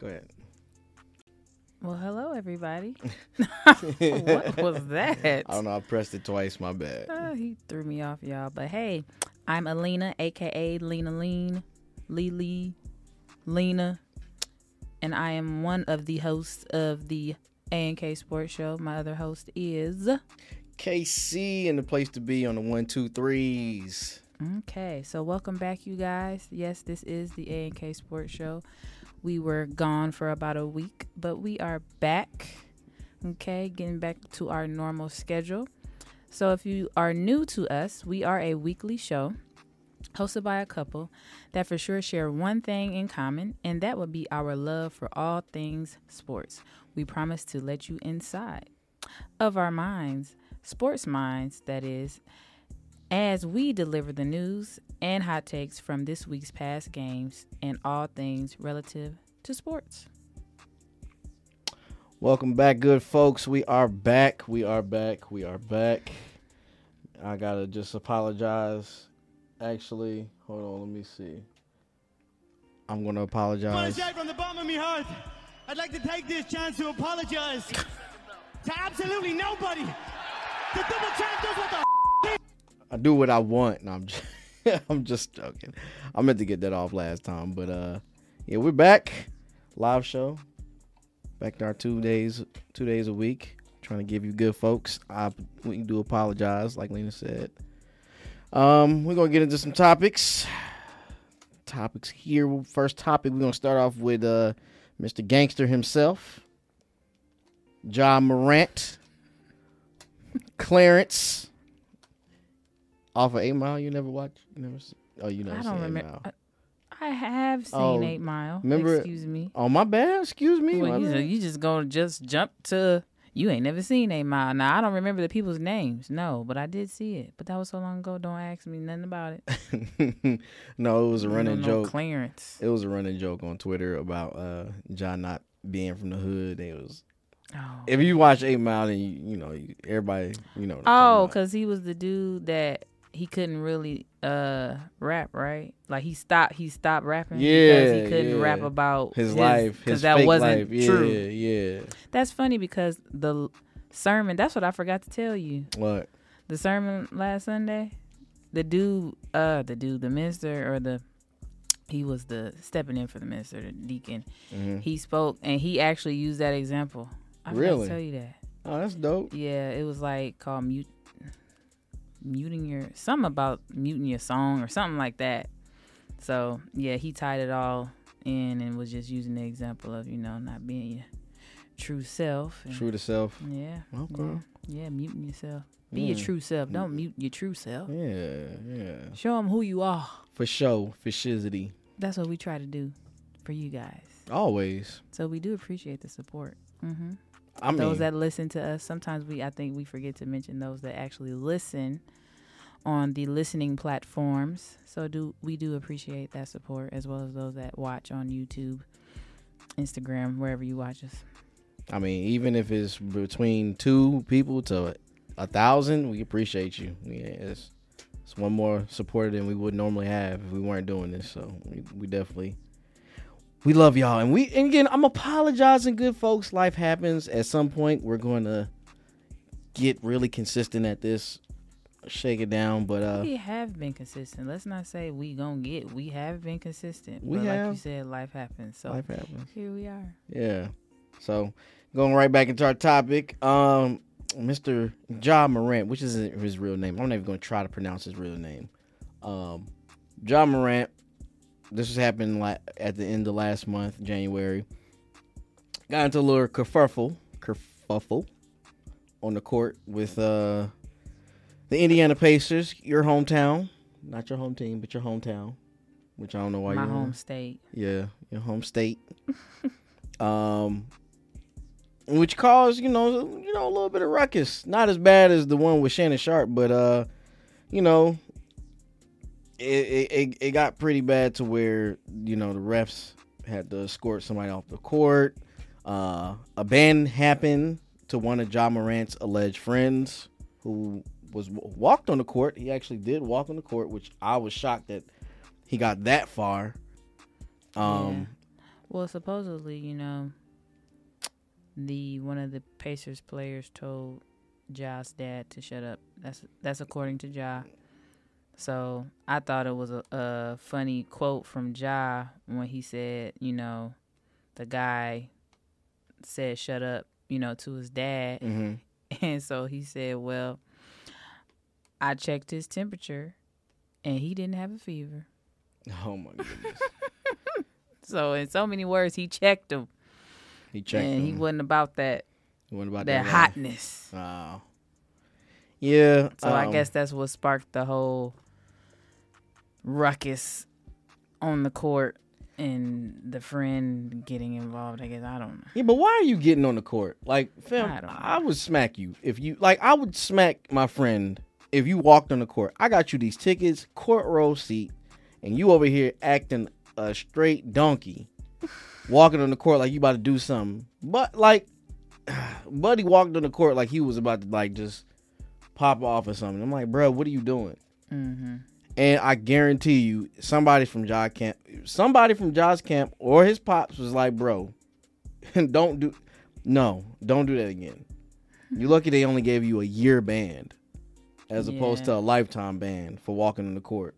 Go ahead. Well, hello, everybody. what was that? I don't know. I pressed it twice. My bad. Uh, he threw me off, y'all. But hey, I'm Alina, aka Lena Lean, Lily, Lena, and I am one of the hosts of the A and K Sports Show. My other host is. KC and the place to be on the one, two, threes. Okay, so welcome back, you guys. Yes, this is the A and K Sports Show. We were gone for about a week, but we are back. Okay, getting back to our normal schedule. So, if you are new to us, we are a weekly show hosted by a couple that for sure share one thing in common, and that would be our love for all things sports. We promise to let you inside of our minds, sports minds, that is, as we deliver the news and hot takes from this week's past games and all things relative to sports. Welcome back, good folks. We are back. We are back. We are back. I gotta just apologize. Actually, hold on. Let me see. I'm gonna apologize. Apologize from the bottom of my heart. I'd like to take this chance to apologize to absolutely nobody. The double champ does what the I do what I want. No, I'm just, I'm just joking. I meant to get that off last time, but uh, yeah, we're back. Live show. Back to our two days, two days a week. Trying to give you good folks. I we do apologize, like Lena said. Um, we're gonna get into some topics. Topics here. First topic, we're gonna start off with uh, Mr. Gangster himself, Ja Morant, Clarence. Off of Eight Mile, you never watch? You never? See, oh, you never I don't Eight remember. Mile. I, I have seen Oh, Eight Mile. remember- Excuse me. Oh, my bad. Excuse me. Well, you, you just gonna just jump to you ain't never seen Eight Mile. Now I don't remember the people's names, no, but I did see it. But that was so long ago. Don't ask me nothing about it. no, it was a running know joke. Clarence. It was a running joke on Twitter about uh, Ja not being from the hood. It was Oh, if you watch Eight Mile, then you, you know you, everybody you know. oh, because he was the dude that he couldn't really uh rap, right? Like he stopped. He stopped rapping because he couldn't yeah. rap about his, life, because that fake wasn't life. Yeah, true. yeah. That's funny because the sermon. That's what I forgot to tell you. What? the sermon last Sunday, the dude, uh, the dude, the minister or the he was the stepping in for the minister, the deacon. Mhm. He spoke and he actually used that example. I forgot Really? to tell you that. Oh, that's dope. Yeah, it was like called mute, muting your something about muting your song or something like that. So yeah, he tied it all in and was just using the example of you know not being your true self. and- True to self. Yeah. Okay. Yeah, yeah, muting yourself. Be your Mm. true self. Don't mute your true self. Yeah, yeah. Show them who you are. For show, for shizity. That's what we try to do for you guys. Always. So we do appreciate the support. hmm I mean, those that listen to us, sometimes we, I think we forget to mention those that actually listen on the listening platforms. So do we do appreciate that support as well as those that watch on YouTube, Instagram, wherever you watch us. I mean, even if it's between two people to a thousand, we appreciate you. Yeah, it's, it's one more supporter than we would normally have if we weren't doing this. So we, we definitely we love y'all, and we and again, I'm apologizing, good folks. Life happens. At some point, we're going to get really consistent at this, shake it down. But uh, we have been consistent. Let's not say we gonna get. We have been consistent. We but like you have. said, life happens. So life happens. here we are. Yeah. So going right back into our topic, um, Mr. Ja Morant, which is his real name. I'm not even going to try to pronounce his real name. Um, Ja Morant. This was happening like at the end of last month, January. Got into a little kerfuffle, kerfuffle on the court with uh the Indiana Pacers, your hometown, not your home team, but your hometown. Which I don't know why My home state. yeah, your home state. um, which caused you know you know a little bit of ruckus. Not as bad as the one with Shannon Sharpe, but uh, you know, it it, it, got pretty bad to where you know the refs had to escort somebody off the court. Uh, a ban happened to one of Ja Morant's alleged friends who was walked on the court. He actually did walk on the court, which I was shocked that he got that far. Um, Well, supposedly, you know, the one of the Pacers players told Ja's dad to shut up. That's that's according to Ja. So I thought it was a, a funny quote from Ja when he said, you know, the guy said shut up, you know, to his dad. hmm And so he said, Well, I checked his temperature and he didn't have a fever. Oh my goodness. So in so many words, he checked him. He checked. Him. And he wasn't about that What about that that, hotness. Wow. Yeah. So I um, guess that's what sparked the whole ruckus on the court and the friend getting involved. I guess I don't know. Yeah, but why are you getting on the court? Like, fam, I I, would smack you if you like. I would smack my friend if you walked on the court. I got you these tickets, court row seat, and you over here acting a straight donkey, walking on the court like you about to do something. But like, Buddy walked on the court like he was about to like just pop off or something. I'm like, bro, what are you doing? Mm-hmm. And I guarantee you, somebody from Ja's camp, somebody from Ja's camp or his pops was like, "Bro, don't do, no, don't do that again." You're lucky they only gave you a year ban, as opposed to a lifetime ban for walking in the court.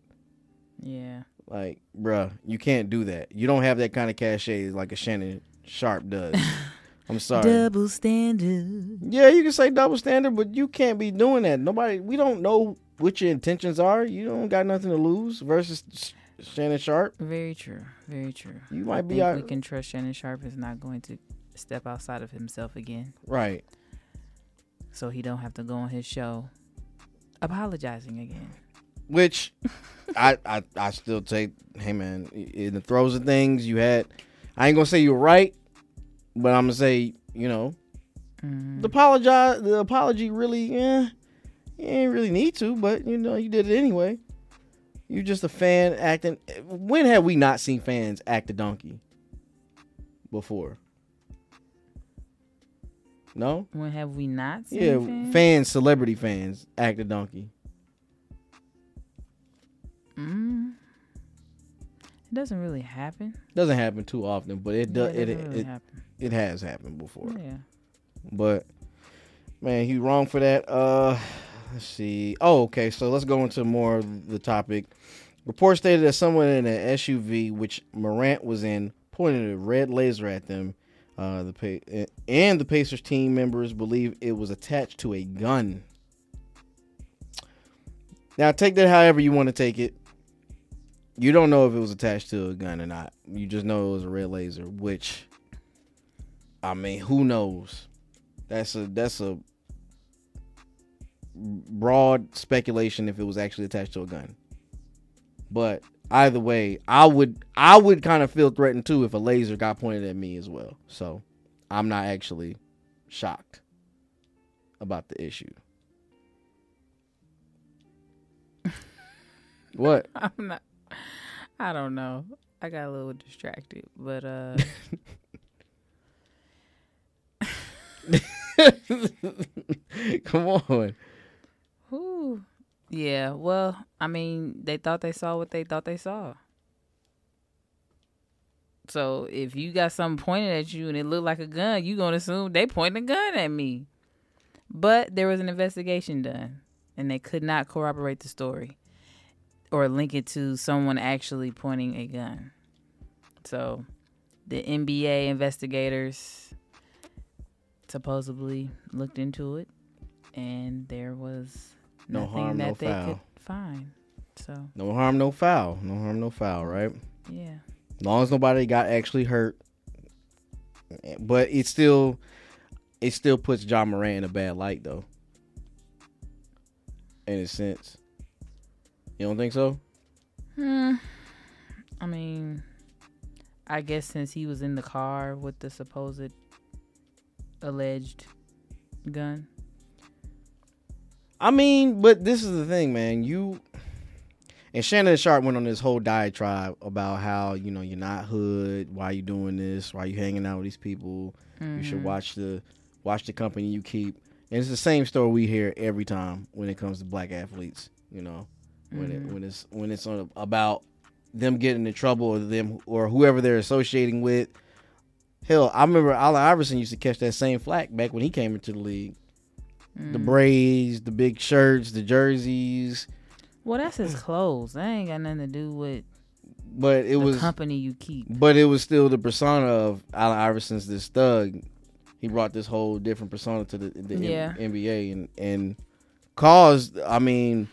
Yeah. Like, bruh, you can't do that. You don't have that kind of cachet like a Shannon Sharpe does. I'm sorry. Double standard. Yeah, you can say double standard, but you can't be doing that. Nobody, we don't know what your intentions are. You don't got nothing to lose versus Shannon Sharpe. Very true. Very true. You I might be think out we can trust Shannon Sharpe is not going to step outside of himself again, right. so he don't have to go on his show apologizing again. Which I, I I still take. Hey man, in the throes of things, you had. I ain't gonna say you're right, but I'm gonna say you know Mhm. the apologize. The apology really, yeah, you ain't really need to, but you know you did it anyway. You're just a fan acting. When have we not seen fans act a donkey before? No. When have we not seen Yeah, fans? fans, celebrity fans act a donkey. Mm. It doesn't really happen. Doesn't happen too often, but it does. it it it, really it, happen. it has happened before. Yeah. But man, he wrong for that. Uh, let's see. Oh, okay. So let's go into more of the topic. Report stated that someone in an SUV, which Morant was in, pointed a red laser at them. Uh, the pa- and the Pacers team members believe it was attached to a gun. Now, take that however you want to take it. You don't know if it was attached to a gun or not. You just know it was a red laser, which, I mean, who knows? That's a that's a broad speculation if it was actually attached to a gun. But either way, I would I would kind of feel threatened too if a laser got pointed at me as well. So I'm not actually shocked about the issue. what? I'm not. I don't know. I got a little distracted, but uh, Come on. Yeah. Well, I mean, they thought they saw what they thought they saw. So if you got something pointed at you and it looked like a gun, you gonna assume they pointing a gun at me. But there was an investigation done, and they could not corroborate the story or link it to someone actually pointing a gun. So the NBA investigators supposedly looked into it, and there was No nothing harm, that no they foul. could find. So No harm, no foul. No harm, no foul, right? yeah. As long as nobody got actually hurt. But it still it still puts Ja Morant in a bad light though. In a sense. You don't think so? Hmm. I mean, I guess since he was in the car with the supposed alleged gun. I mean, but this is the thing, man. You and Shannon Sharpe went on this whole diatribe about how you know you're not hood. Why you doing this? Why you hanging out with these people? You should Mhm. watch the watch the company you keep. And it's the same story we hear every time when it comes to black athletes. You know, when it Mhm. when it's when it's on about them getting in trouble or them or whoever they're associating with. Hell, I remember Allen Iverson used to catch that same flack back when he came into the league. The braids, the big shirts, the jerseys, Well, that's his clothes. That ain't got nothing to do with but it the was company you keep. but it was still the persona of Allen Iverson's this thug. He brought this whole different persona to the, the Yeah. NBA and and caused. I mean,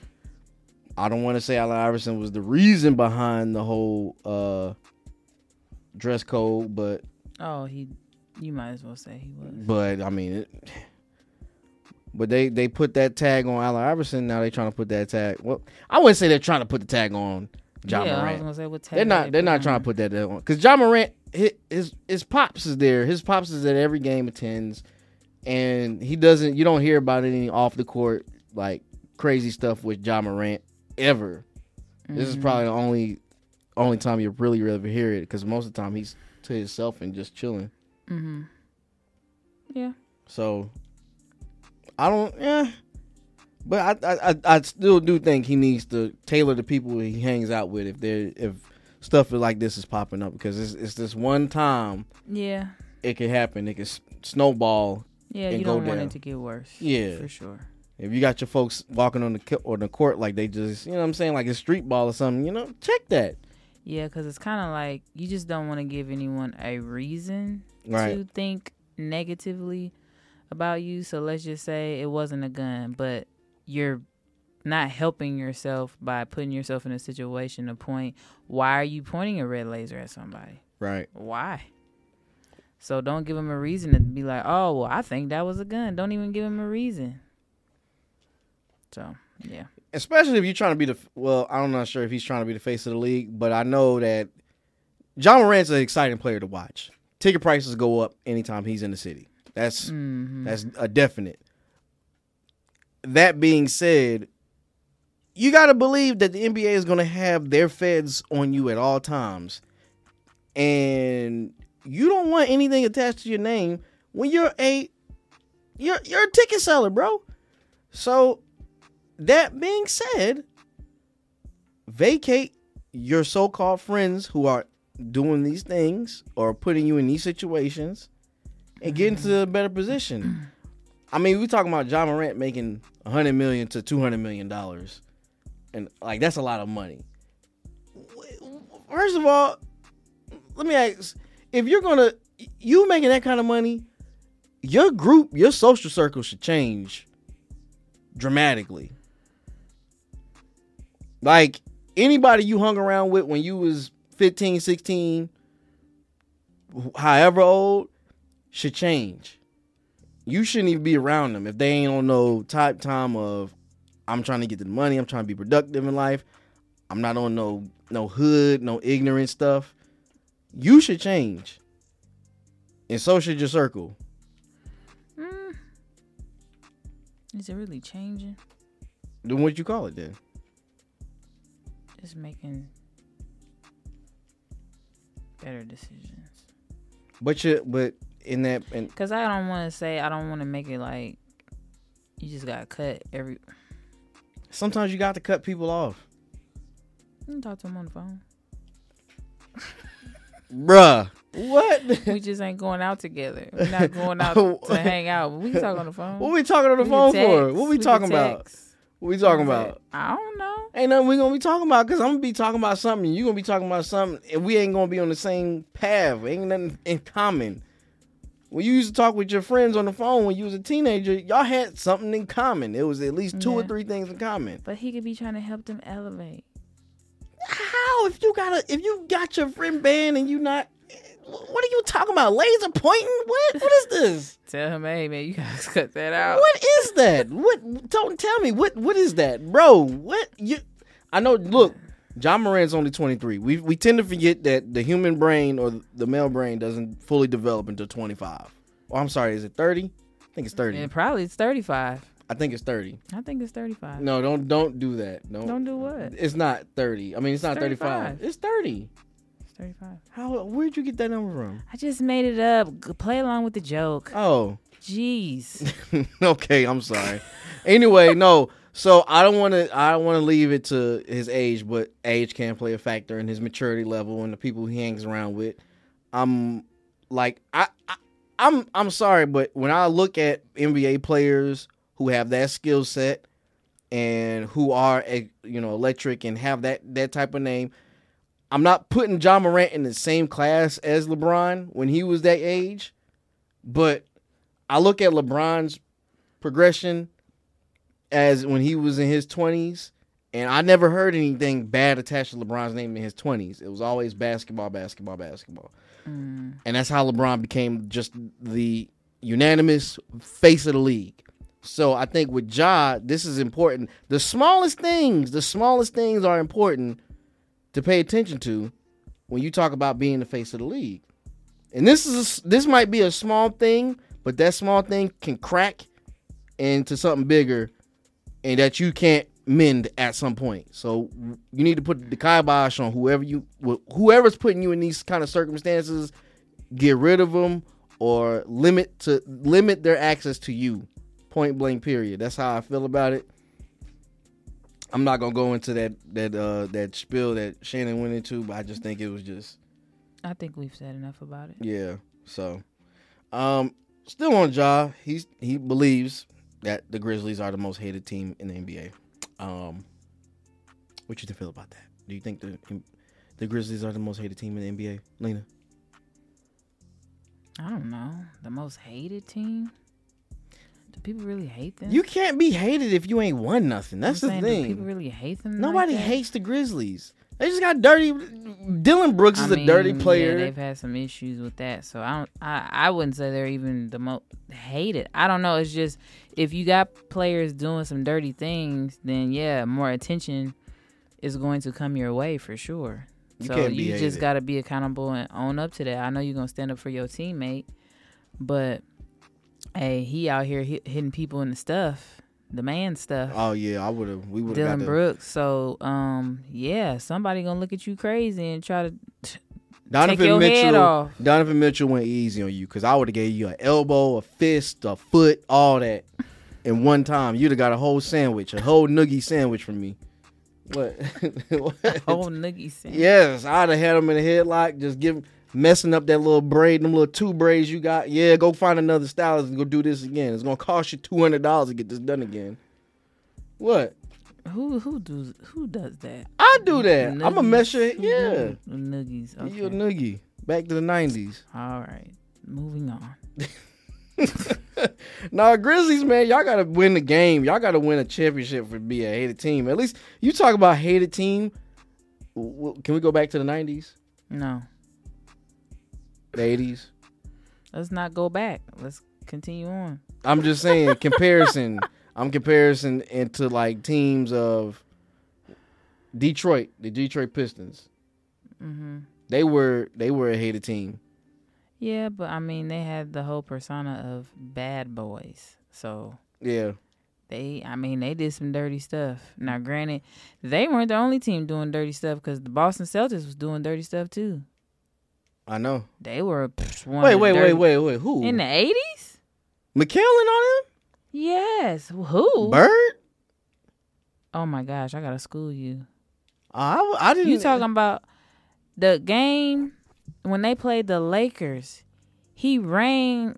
I don't want to say Allen Iverson was the reason behind the whole uh, dress code, but Oh, he. You might as well say he was. but I mean, it, but they they put that tag on Allen Iverson. Now they trying to put that tag. Well, I wouldn't say they're trying to put the tag on Ja yeah, I was Morant. gonna say what tag They're not. they They're not on trying to put that on because Ja Morant, his, his his pops is there. His pops is at every game attends, and he doesn't. You don't hear about any off the court like crazy stuff with Ja Morant ever. This is Mhm. probably the only only time you really really ever hear it because most of the time he's to himself and just chilling. Mhm. Yeah. So I don't. Yeah. But I, I I still do think he needs to tailor the people he hangs out with if they're if stuff like this is popping up because it's it's this one time Yeah. it could happen. It could snowball. Yeah. And You don't want down. it to get worse. Yeah. For sure. If you got your folks walking on the on the court like they just you know what I'm saying like a street ball or something, you know, check that. Yeah, because it's kind of like you just don't want to give anyone a reason Right. to think negatively about you. So let's just say it wasn't a gun, but you're not helping yourself by putting yourself in a situation to point. Why are you pointing a red laser at somebody? Right. Why? So don't give them a reason to be like, oh, well, I think that was a gun. Don't even give them a reason. So yeah, especially if you're trying to be the well, I'm not sure if he's trying to be the face of the league, but I know that Ja Morant's an exciting player to watch. Ticket prices go up anytime he's in the city. That's hmm that's a definite. That being said, you got to believe that the NBA is going to have their feds on you at all times. And you don't want anything attached to your name when you're a you're you're a ticket seller, bro. So that being said, vacate your so-called friends who are doing these things or putting you in these situations and get into a better position. I mean, we talking about Ja Morant making 100 million to 200 million dollars. And like that's a lot of money. First of all, let me ask if you're to you making that kind of money, your group, your social circle should change dramatically. Like anybody you hung around with when you was 15, 16, however old, should change. You shouldn't even be around them if they ain't on no type time of I'm trying to get the money, I'm trying to be productive in life. I'm not on no no hood, no ignorant stuff. You should change. And so should your circle. Mm. Is it really changing? Then what you call it then? Just making better decisions. But you but in that and Cause I don't want to say I don't want to make it like you just got cut every. sometimes you got to cut people off. You can talk to him on the phone. Bruh. What? We just ain't going out together. We're not going out to hang out. We can talk on the phone. What we talking on the We phone for? What we, can talking about? What we talking We about? I don't know. Ain't nothing we gonna be talking about because I'm gonna be talking about something. You gonna be talking about something, and we ain't gonna be on the same path. Ain't nothing in common. When you used to talk with your friends on the phone when you was a teenager, y'all had something in common. It was at least two or three things in common. But he could be trying to help them elevate. How if you got a if you got your friend banned and you not? What are you talking about? Laser pointing? What? What is this? Tell him, hey man, you gotta cut that out. What is that? What? Don't tell me. What? What is that, bro? What? You? I know. Look, Ja Morant's only twenty three. We we tend to forget that the human brain or the male brain doesn't fully develop until twenty five. Oh, I'm sorry. Is it thirty? I think it's thirty. And probably it's thirty five. I think it's thirty. I think it's thirty five. No, don't don't do that. No, Don't do what? It's not thirty. I mean, it's, not thirty five. 35. It's thirty. It's thirty five. How? Where'd you get that number from? I just made it up. G- Play along with the joke. Oh, Jeez. okay. I'm sorry. anyway, no. So I don't want to. I don't want to leave it to his age, but age can play a factor in his maturity level and the people he hangs around with. I'm like I, I I'm I'm sorry, but when I look at NBA players who have that skill set and who are eh, you know electric and have that that type of name, I'm not putting Ja Morant in the same class as LeBron when he was that age, but I look at LeBron's progression as when he was in his 20s and I never heard anything bad attached to LeBron's name in his 20s. It was always basketball, basketball, basketball. Mm. And that's how LeBron became just the unanimous face of the league. So I think with Ja, this is important. The smallest things, the smallest things are important to pay attention to when you talk about being the face of the league. And this is this might be a small thing, but that small thing can crack into something bigger and that you can't mend at some point. So you need to put the kibosh on whoever you whoever's putting you in these kind of circumstances. Get rid of them or limit to limit their access to you. Point blank. Period. That's how I feel about it. I'm not gonna go into that that uh that spiel that Shannon went into, but I just think it was just I think we've said enough about it. yeah. So, um, still on Ja, he's he believes that the Grizzlies are the most hated team in the NBA. Um, what you feel about that? Do you think the the Grizzlies are the most hated team in the NBA, Lena? I don't know. The most hated team? Do people really hate them? You can't be hated if you ain't won nothing. That's I'm the saying, do thing. people really hate them? like Nobody that? hates the Grizzlies. They just got dirty. Dillon Brooks I is a dirty player. Yeah, they've had some issues with that, so I don't. I, I wouldn't say they're even the most hated. I don't know. It's just if you got players doing some dirty things, then yeah, more attention is going to come your way for sure. You so you just got to be accountable and own up to that. I know you're gonna stand up for your teammate, but hey, he out here hit, hitting people in the stuff, the man stuff. oh yeah, I would have. We would have Dillon Brooks. So, um, yeah, somebody gonna look at you crazy and try to Donovan Take your head Mitchell. off. Donovan Mitchell went easy on you because I would have gave you an elbow, a fist, a foot, all that in one time. You'd have got a whole sandwich, a whole noogie sandwich from me. What? What? whole noogie sandwich. Yes, I'd have had him in a headlock, just give messing up that little braid, them little two braids you got. Yeah, go find another stylist and go do this again. It's gonna cost you two hundred dollars to get this done again. What? Who who does who does that? I do that. I'm a measure. Yeah, Noogies. Okay. you a noogie. Back to the nineties. All right. Moving on. nah, Grizzlies, man, y'all gotta win the game. Y'all gotta win a championship for be a hated team. At least you talk about hated team. Can we go back to the nineties, No. the eighties? Let's not go back. Let's continue on. I'm just saying comparison. I'm comparison into like teams of Detroit, the Detroit Pistons. hmm They were they were a hated team. Yeah, but I mean they had the whole persona of bad boys. So Yeah, they I mean they did some dirty stuff. Now granted, they weren't the only team doing dirty stuff because the Boston Celtics was doing dirty stuff too. I know. They were pff, one Wait, wait, wait, wait, wait. Who? In the eighties? McKellen on them? Yes. Who? Bird? Oh my gosh, I gotta school you. Oh, I, I didn't. You talking about the game when they played the Lakers? He rang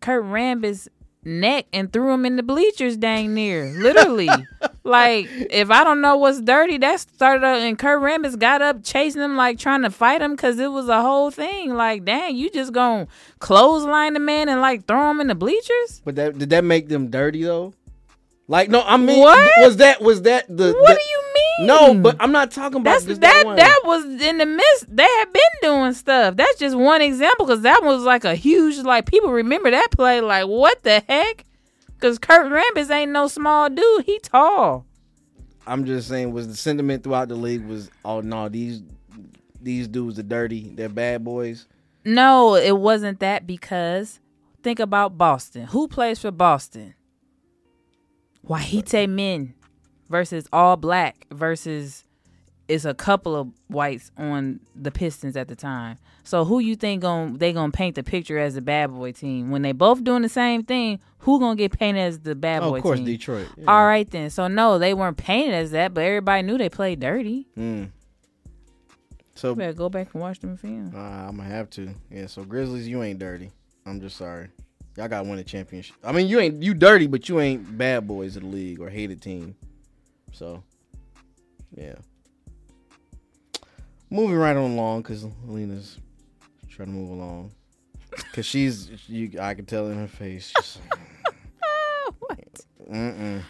Kurt Rambis neck and threw him in the bleachers dang near. Literally. like, if I don't know what's dirty, that started up and Kurt Rambis got up chasing him, like trying to fight him because it was a whole thing. Like, dang, you just gonna clothesline the man and like throw him in the bleachers? But that did that make them dirty though? Like no, I mean, What? was that was that the? What the- do you mean? No, but I'm not talking about That's just that. one. That was in the midst. They had been doing stuff. That's just one example because that was like a huge. Like people remember that play. Like what the heck? Because Kurt Rambis ain't no small dude. He tall. I'm just saying was the sentiment throughout the league was oh no these these dudes are dirty they're bad boys No, it wasn't that because think about Boston. Who plays for Boston? Wahite Men versus all black versus it's a couple of whites on the Pistons at the time. So who you think gon' they gonna paint the picture as the bad boy team when they both doing the same thing? Who gonna get painted as the bad Oh, boy of course, team? Detroit. Yeah. All right then. So no, they weren't painted as that, but everybody knew they played dirty. Mm. So You better go back and watch them film. uh, I'm gonna have to. Yeah. So Grizzlies, you ain't dirty. I'm just sorry. Y'all got to win a championship. I mean, you ain't you dirty, but you ain't bad boys of the league or hated team. So, yeah. Moving right on along because Lena's trying to move along because she's you. I can tell in her face. Just, what? mm-mm.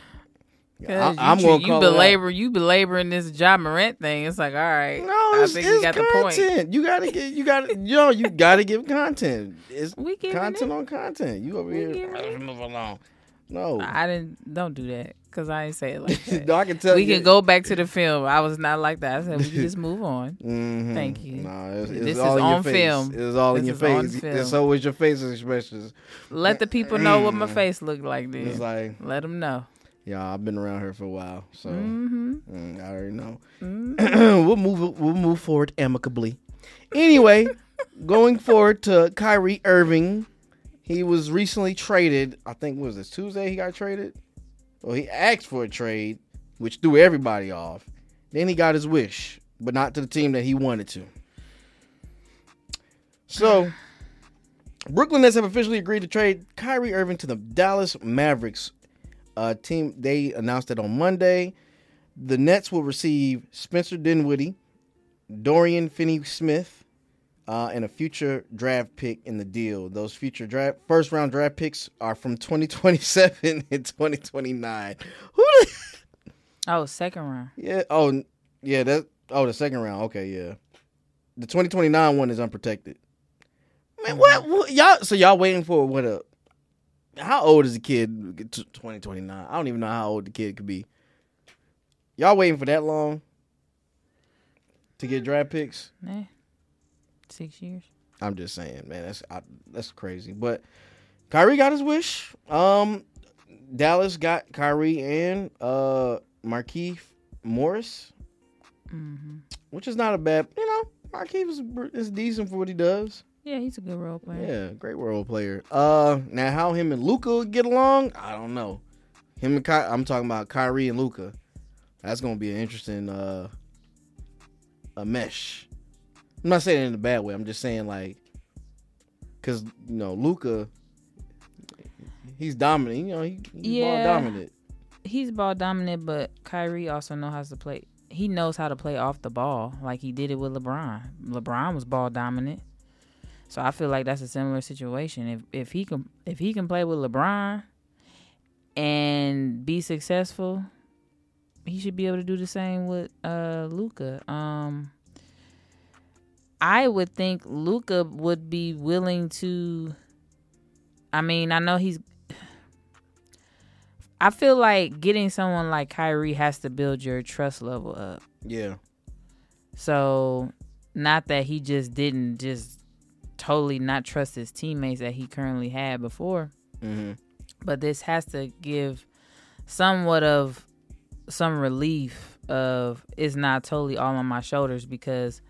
Cause I, am you, gonna you call it out. belabor you belaboring this Ja Morant thing. It's like, all right, No, I think it's we got the point. You gotta get. You gotta. Yo, you gotta give content. It's We giving content it. on content. You over We here. giving it. Move along. No. I didn't. Don't do that because I ain't say it like that. No, I can tell we you. can go back to the film. I was not like that. I said we can just move on. Mhm. Thank you. It's, it's This all is on face. film. It was all in your face. so was your face expressions. Let the people know what my face looked like. Then It's like, let them know. yeah, I've been around here for a while, so Mm-hmm. mm, I already know. mm we'll move. We'll move forward amicably. Anyway, going forward to Kyrie Irving, he was recently traded. I think was this Tuesday he got traded. Well, he asked for a trade, which threw everybody off. Then he got his wish, but not to the team that he wanted to. So, Brooklyn Nets have officially agreed to trade Kyrie Irving to the Dallas Mavericks. Uh, team they announced it on Monday. The Nets will receive Spencer Dinwiddie, Dorian Finney-Smith, uh, and a future draft pick in the deal. Those future draft first round draft picks are from 2027 and 2029. Who? The, Oh, second round. yeah. Oh, yeah. That. Oh, the second round. Okay. Yeah. The 2029 one is unprotected. Man, what, what y'all? So y'all waiting for what a? How old is the kid? T- 2029. I don't even know how old the kid could be. Y'all waiting for that long to get draft picks? Six years. I'm just saying, man. That's I, that's crazy. But Kyrie got his wish. Um, Dallas got Kyrie and uh Markieff Morris, hmm which is not a bad. You know, Markieff is is decent for what he does. Yeah, he's a good role player. Yeah, great role player. Uh, now how him and Luka get along, I don't know. Him and Ky- I'm talking about Kyrie and Luka. That's gonna be an interesting uh a mesh. I'm not saying it in a bad way. I'm just saying like, cause you know Luka, he's dominant. You know, he, he's Yeah. ball dominant. He's ball dominant, but Kyrie also knows how to play. He knows how to play off the ball, like he did it with LeBron. LeBron was ball dominant, so I feel like that's a similar situation. If if he can if he can play with LeBron and be successful, he should be able to do the same with uh Luka. Um, I would think Luka would be willing to. I mean, I know he's I feel like getting someone like Kyrie has to build your trust level up. Yeah, So, not that he just didn't just totally not trust his teammates that he currently had before, hmm but this has to give somewhat of some relief of it's not totally all on my shoulders because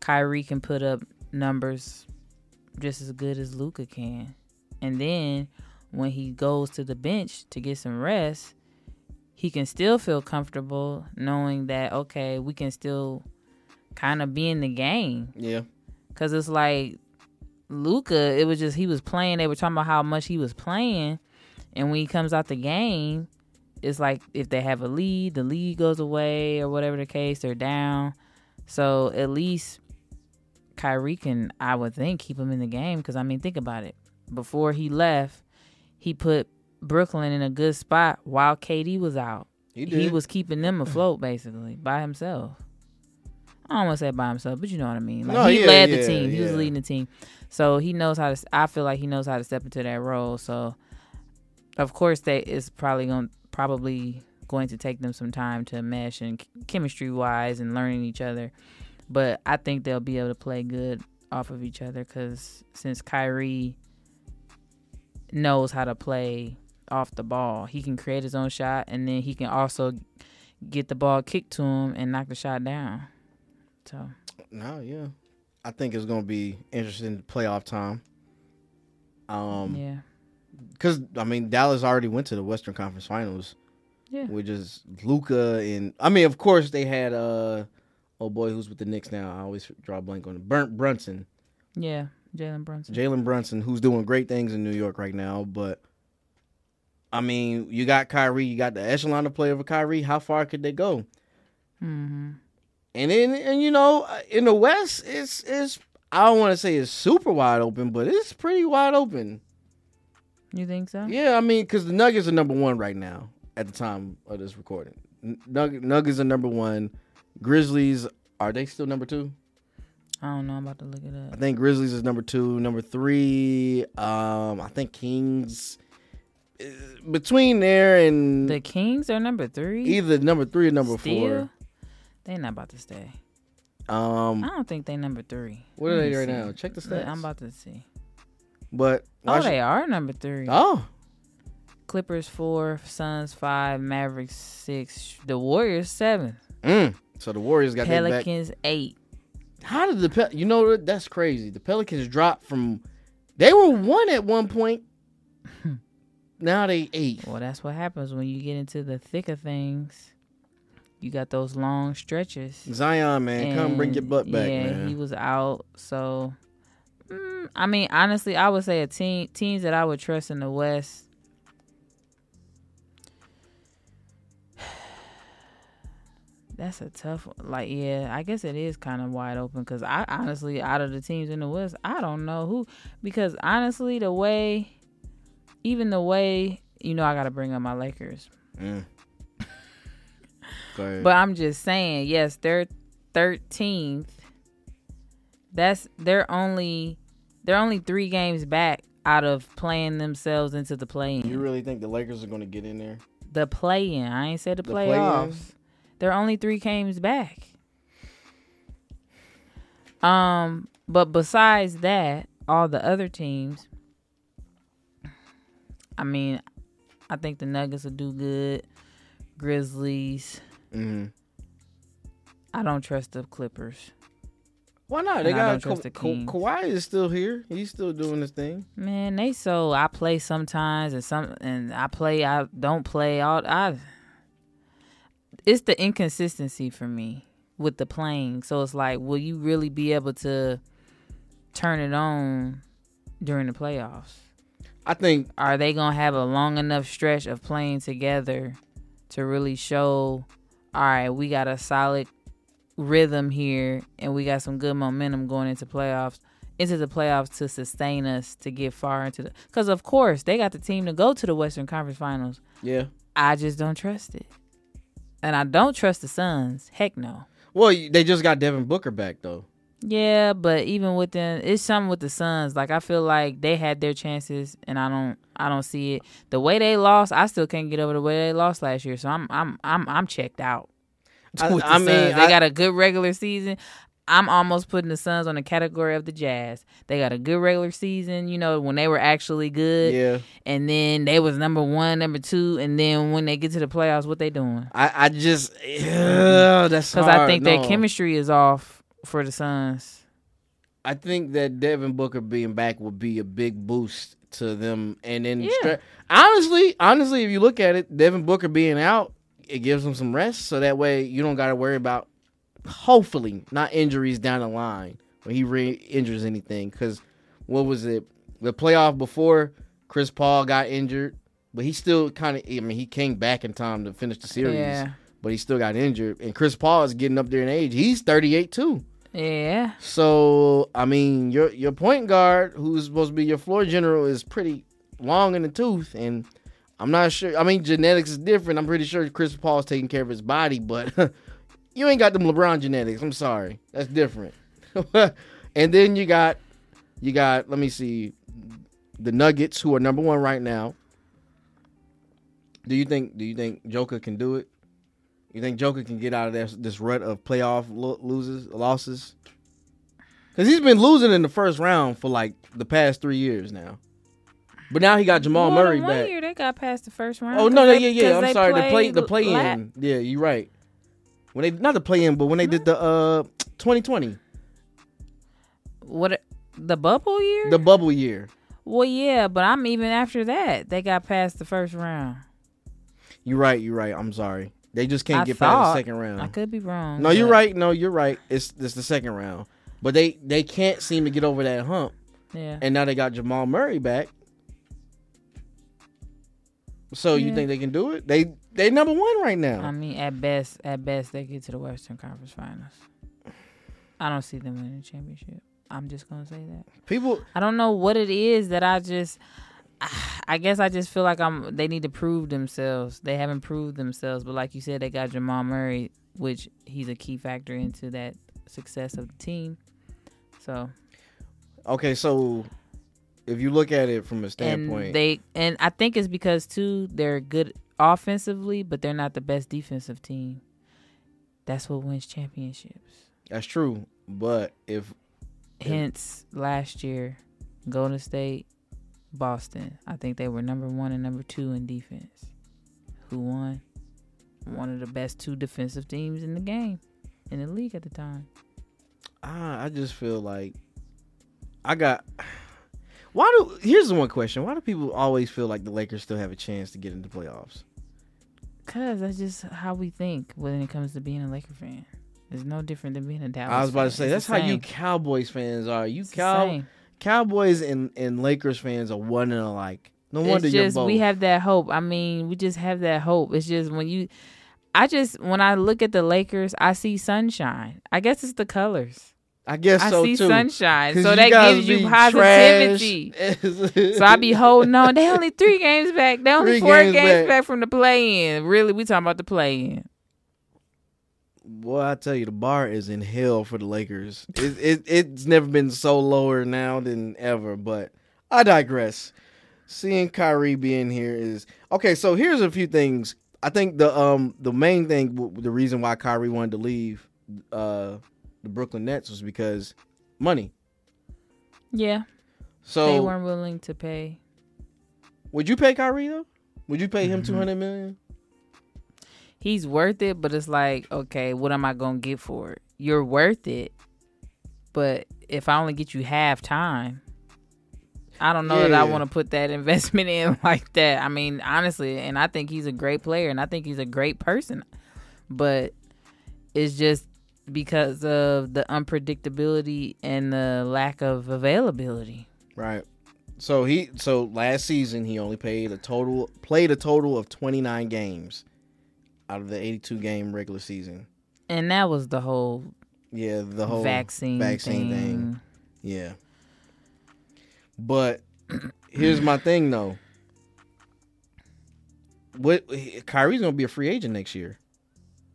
Kyrie can put up numbers just as good as Luka can. And then when he goes to the bench to get some rest, he can still feel comfortable knowing that okay, we can still kind of be in the game yeah, Cause it's like Luka, it was just he was playing. They were talking about how much he was playing, and when he comes out the game, it's like if they have a lead, the lead goes away or whatever the case, they're down. So at least Kyrie can, I would think, keep him in the game. Cause I mean, think about it. Before he left, he put Brooklyn in a good spot while KD was out. he. He was keeping them afloat basically by himself. I don't want to say by himself, but you know what I mean. Like No, he yeah, led yeah, the team. He was leading the team. So he knows how to I feel like he knows how to step into that role. So of course that is probably going probably going to take them some time to mesh and chemistry wise and learning each other. But I think they'll be able to play good off of each other cuz since Kyrie knows how to play off the ball. He can create his own shot and then he can also get the ball kicked to him and knock the shot down. So No, yeah. I think it's gonna be interesting playoff time. Um, yeah, because I mean Dallas already went to the Western Conference Finals. Yeah. with just Luka and I mean, of course they had uh, oh boy, who's with the Knicks now? I always draw a blank on it. Burnt Brunson, yeah, Jalen Brunson. Jalen Brunson, who's doing great things in New York right now. But I mean, you got Kyrie, you got the echelon of play of Kyrie. How far could they go? Mm-hmm. And then, and you know, in the West, it's it's I don't want to say it's super wide open, but it's pretty wide open. You think so? Yeah, I mean, because the Nuggets are number one right now at the time of this recording. Nug- Nuggets are number one. Grizzlies are they still number two? I don't know. I'm about to look it up. I think Grizzlies is number two. Number three, um, I think Kings. uh, Between there and The Kings are number three. either number three or number Still? They're not about to stay. Um, I don't think they number three. what are they right see. now? Check the stats. I'm about to see. but Oh, watch- they are number three. oh, Clippers four, Suns five, Mavericks six, the Warriors seven, mm. So the Warriors got. Pelicans eight. How did the Pel- you know that's crazy? The Pelicans dropped from they were one at one point. now they eight. Well, that's what happens when you get into the thick of things. You got those long stretches. Zion, man, come bring your butt back, yeah, man. he was out. So, mm, I mean, honestly, I would say a team teams that I would trust in the West. That's a tough. one. Like, yeah, I guess it is kind of wide open because I honestly, out of the teams in the West, I don't know who. Because honestly, the way, even the way, you know, I got to bring up my Lakers. Mm. But I'm just saying, yes, they're thirteenth. That's they're only they're only three games back out of playing themselves into the play in. you really think the Lakers are going to get in there? the play in. I ain't said the, The play-in? They're only three games back. Um, but besides that, all the other teams. I mean, I think the Nuggets will do good. Grizzlies. Mm-hmm. I don't trust the Clippers. Why not? They And got Ka- the Ka-. Kawhi is still here. He's still doing his thing. Man, they so I play sometimes and some and I play I don't play all I it's the inconsistency for me with the playing. So it's like will you really be able to turn it on during the playoffs? I think Are they going to have a long enough stretch of playing together to really show all right, we got a solid rhythm here and we got some good momentum going into playoffs into the playoffs to sustain us to get far into the because of course they got the team to go to the western conference finals yeah. i just don't trust it and i don't trust the suns heck no Well, they just got Devin Booker back though. yeah but even with them it's something with the suns like i feel like they had their chances and i don't i don't see it the way they lost i still can't get over the way they lost last year so i'm i'm i'm, I'm checked out I- I mean, Suns. they I- got a good regular season. I'm almost putting the Suns on the category of the Jazz. They got a good regular season, you know, when they were actually good, Yeah. and then they was number one, number two, and then when they get to the playoffs, what they doing? I, I just that's Because I think their chemistry is off for the Suns. I think that Devin Booker being back would be a big boost to them. And then, Yeah. stra- honestly, honestly, if you look at it, Devin Booker being out, it gives them some rest, so that way you don't got to worry about, hopefully, not injuries down the line when he re-injures anything. Because what was it? The playoff before Chris Paul got injured, but he still kind of. I mean, he came back in time to finish the series, Yeah, but he still got injured. And Chris Paul is getting up there in age. He's thirty eight too. yeah. So I mean, your your point guard, who's supposed to be your floor general, is pretty long in the tooth, and I'm not sure. I mean, genetics is different. I'm pretty sure Chris Paul's taking care of his body, but you ain't got them LeBron genetics. I'm sorry, that's different. and then you got you got let me see, the Nuggets, who are number one right now. Do you think Do you think Joker can do it? You think Joker can get out of this this rut of playoff lo- loses losses? Because he's been losing in the first round for like the past three years now. But now he got Jamal Well, Murray one back. year they got past the first round. Oh no, no, yeah, yeah. I'm sorry. The play, the play la- in. Yeah, you're right. When they not the play in, but when they did the uh 2020, What the bubble year? the bubble year. well, yeah, but I'm even after that. They got past the first round. You're right. You're right. I'm sorry. They just can't I get past the second round. I could be wrong. No, you're right. No, you're right. It's it's the second round, but they they can't seem to get over that hump, Yeah. and now they got Jamal Murray back. So you think they can do it? They they number one right now. I mean, at best, at best, they get to the Western Conference Finals. I don't see them winning the championship. I'm just gonna say that. People, I don't know what it is that I just. I guess I just feel like I'm. They need to prove themselves. They haven't proved themselves, but like you said, they got Jamal Murray, which he's a key factor into that success of the team. So okay, so if you look at it from a and standpoint, they and I think it's because too they're good offensively, but they're not the best defensive team. That's what wins championships. that's true. But if. Hence, last year, Golden State, Boston. I think they were number one and number two in defense. Who won? One of the best two defensive teams in the game, in the league at the time. I, I just feel like I got. Why do? Here's the one question: Why do people always feel like the Lakers still have a chance to get into playoffs? Cause that's just how we think when it comes to being a Laker fan. It's no different than being a Dallas. I was about to say It's that's how you. Cowboys fans are. You It's cow. Cowboys and, and Lakers fans are one and alike. No wonder it's you're just both. we have that hope. I mean, we just have that hope. It's just when you, I just when I look at the Lakers, I see sunshine. I guess it's the colors. I guess I so see too. sunshine, so that gives you positivity. So I be holding on. They only three games back. They only Three four games games, back. back. from the play in. Really, we talking about the play in. Boy, I tell you, the bar is in hell for the Lakers. It, it it's never been so lower now than ever. But I digress. Seeing Kyrie being here is okay. So here's a few things. I think the um the main thing, the reason why Kyrie wanted to leave uh the Brooklyn Nets was because money. Yeah, So they weren't willing to pay. would you pay Kyrie though? Would you pay him Mm-hmm. two hundred million? He's worth it, but it's like, okay, what am I gonna get for it? You're worth it, but if I only get you half time, I don't know that I want to put that investment in like that. I mean, honestly, and I think he's a great player, and I think he's a great person, but it's just because of the unpredictability and the lack of availability. Right. So he so last season he only played a total played a total of 29 games out of the 82 game regular season. And that was the whole Yeah, the whole vaccine, vaccine thing. thing. Yeah. But here's my thing though. What Kyrie's gonna be a free agent next year,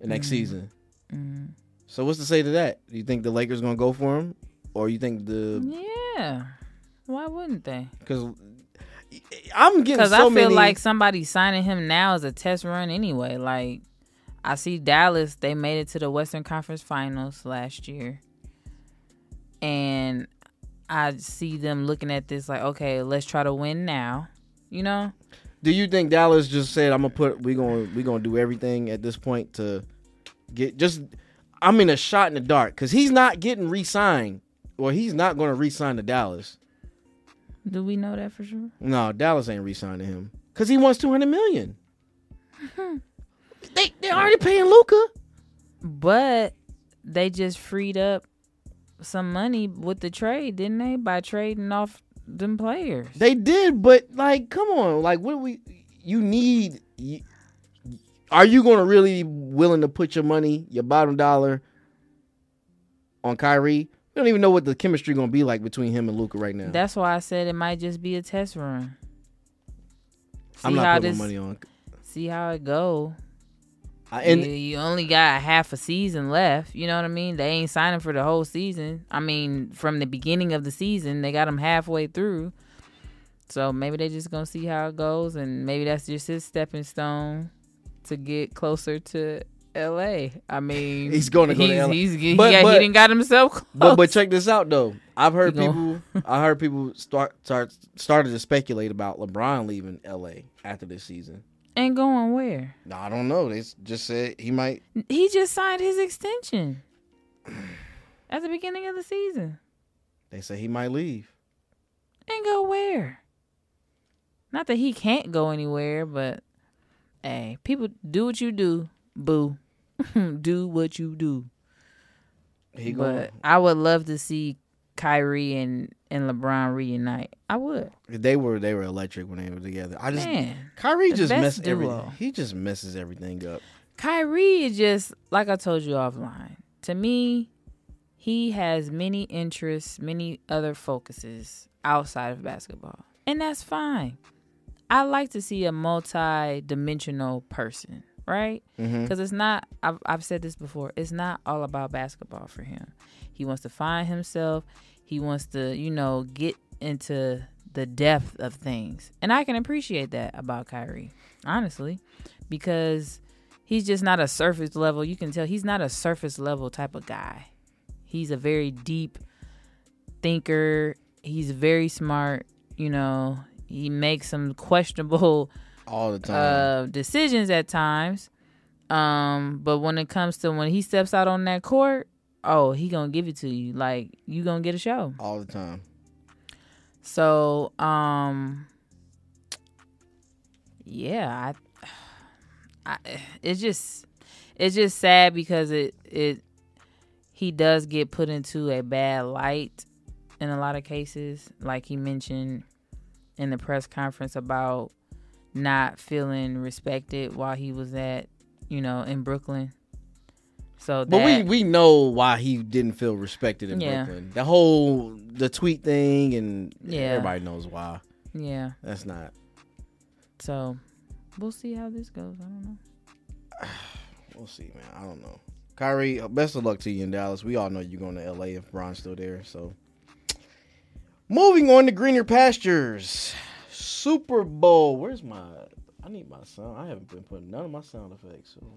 next season. Mm. So what's to say to that? Do you think the Lakers gonna go for him, or you think the Yeah. Why wouldn't they? because I'm getting so. Because so I feel many like somebody signing him now is a test run anyway. Like I see Dallas, they made it to the Western Conference Finals last year, and I see them looking at this like, okay, let's try to win now. You know, Do you think Dallas just said I'm gonna put we gonna we gonna do everything at this point to get just I'm in a shot in the dark because he's not getting re-signed Well, he's not gonna re-sign to Dallas. do we know that for sure? No, Dallas ain't re-signing him because he wants 200 million. they they already paying Luka. But they just freed up some money with the trade, didn't they? By trading off them players. They did, but like, come on, like, what do we? You need. You, are you gonna really willing to put your money, your bottom dollar, on Kyrie? We don't even know what the chemistry gonna be like between him and Luka right now. That's why I said it might just be a test run. See I'm not putting this, money on. see how it go. I, and you, you only got half a season left. You know what I mean? They ain't signing for the whole season. I mean, from the beginning of the season, they got him halfway through. So maybe they just gonna see how it goes, and maybe that's just his stepping stone to get closer to L.A. I mean, He's gonna go to he's, LA. He's, he, But- got, but- he didn't got himself close. but but check this out though. I've heard people. I heard people start start started to speculate about LeBron leaving L.A. after this season. And going where? No, I don't know. They just said he might. He just signed his extension at the beginning of the season. They say he might leave. And go where? Not that he can't go anywhere, but hey, people do what you do, boo. do what you do. He but I would love to see Kyrie and, and LeBron reunite. I would. They were they were electric when they were together. I just Man. Kyrie just best messed everything. He just messes everything up. Kyrie is just like I told you offline. To me, he has many interests, many other focuses outside of basketball, and that's fine. I like to see a multi-dimensional person, right? Mhm. Because it's not. I've I've said this before. It's not all about basketball for him. He wants to find himself. He wants to, you know, get into the depth of things, and I can appreciate that about Kyrie, honestly, because he's just not a surface level. You can tell he's not a surface level type of guy. He's a very deep thinker. He's very smart. You know, he makes some questionable All the time. uh, decisions at times. Um, but when it comes to when he steps out on that court, oh, he gonna give it to you. Like you gonna get a show. all the time. So, um, yeah, I, I, it's just, it's just sad because it, it, he does get put into a bad light in a lot of cases, like he mentioned in the press conference about not feeling respected while he was at, you know, in Brooklyn. So, But we we know why he didn't feel respected in Yeah. Brooklyn. The whole the tweet thing and Yeah. everybody knows why. yeah. That's not. So, we'll see how this goes. I don't know. We'll see, man. I don't know. Kyrie, best of luck to you in Dallas. We all know you're going to LA if Bron's still there. So, moving on to greener pastures. Super Bowl. Where's my? I need my sound. I haven't been putting none of my sound effects. So.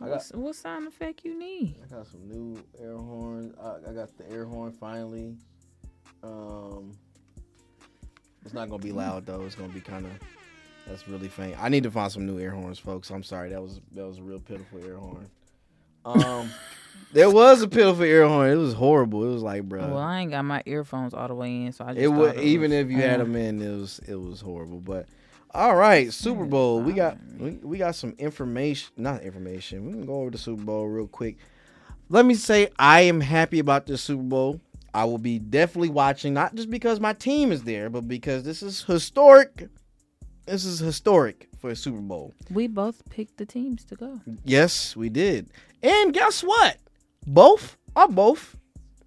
I got what sound effect you need? I got some new air horns. I, I got the air horn finally. Um, it's not gonna be loud though. It's gonna be kind of. That's really faint. I need to find some new air horns, folks. I'm sorry. That was that was a real pitiful air horn. Um, there was a pitiful ear horn. It was horrible. It was like, bro. Well, I ain't got my earphones all the way in, so I just it thought would it even if you had them in, it was it was horrible. But all right, Super Bowl. We got we, we got some information. Not information. We can go over the Super Bowl real quick. Let me say I am happy about this Super Bowl. I will be definitely watching, not just because my team is there, but because this is historic. This is historic for a Super Bowl. We both picked the teams to go. Yes, we did. And guess what? Both are both.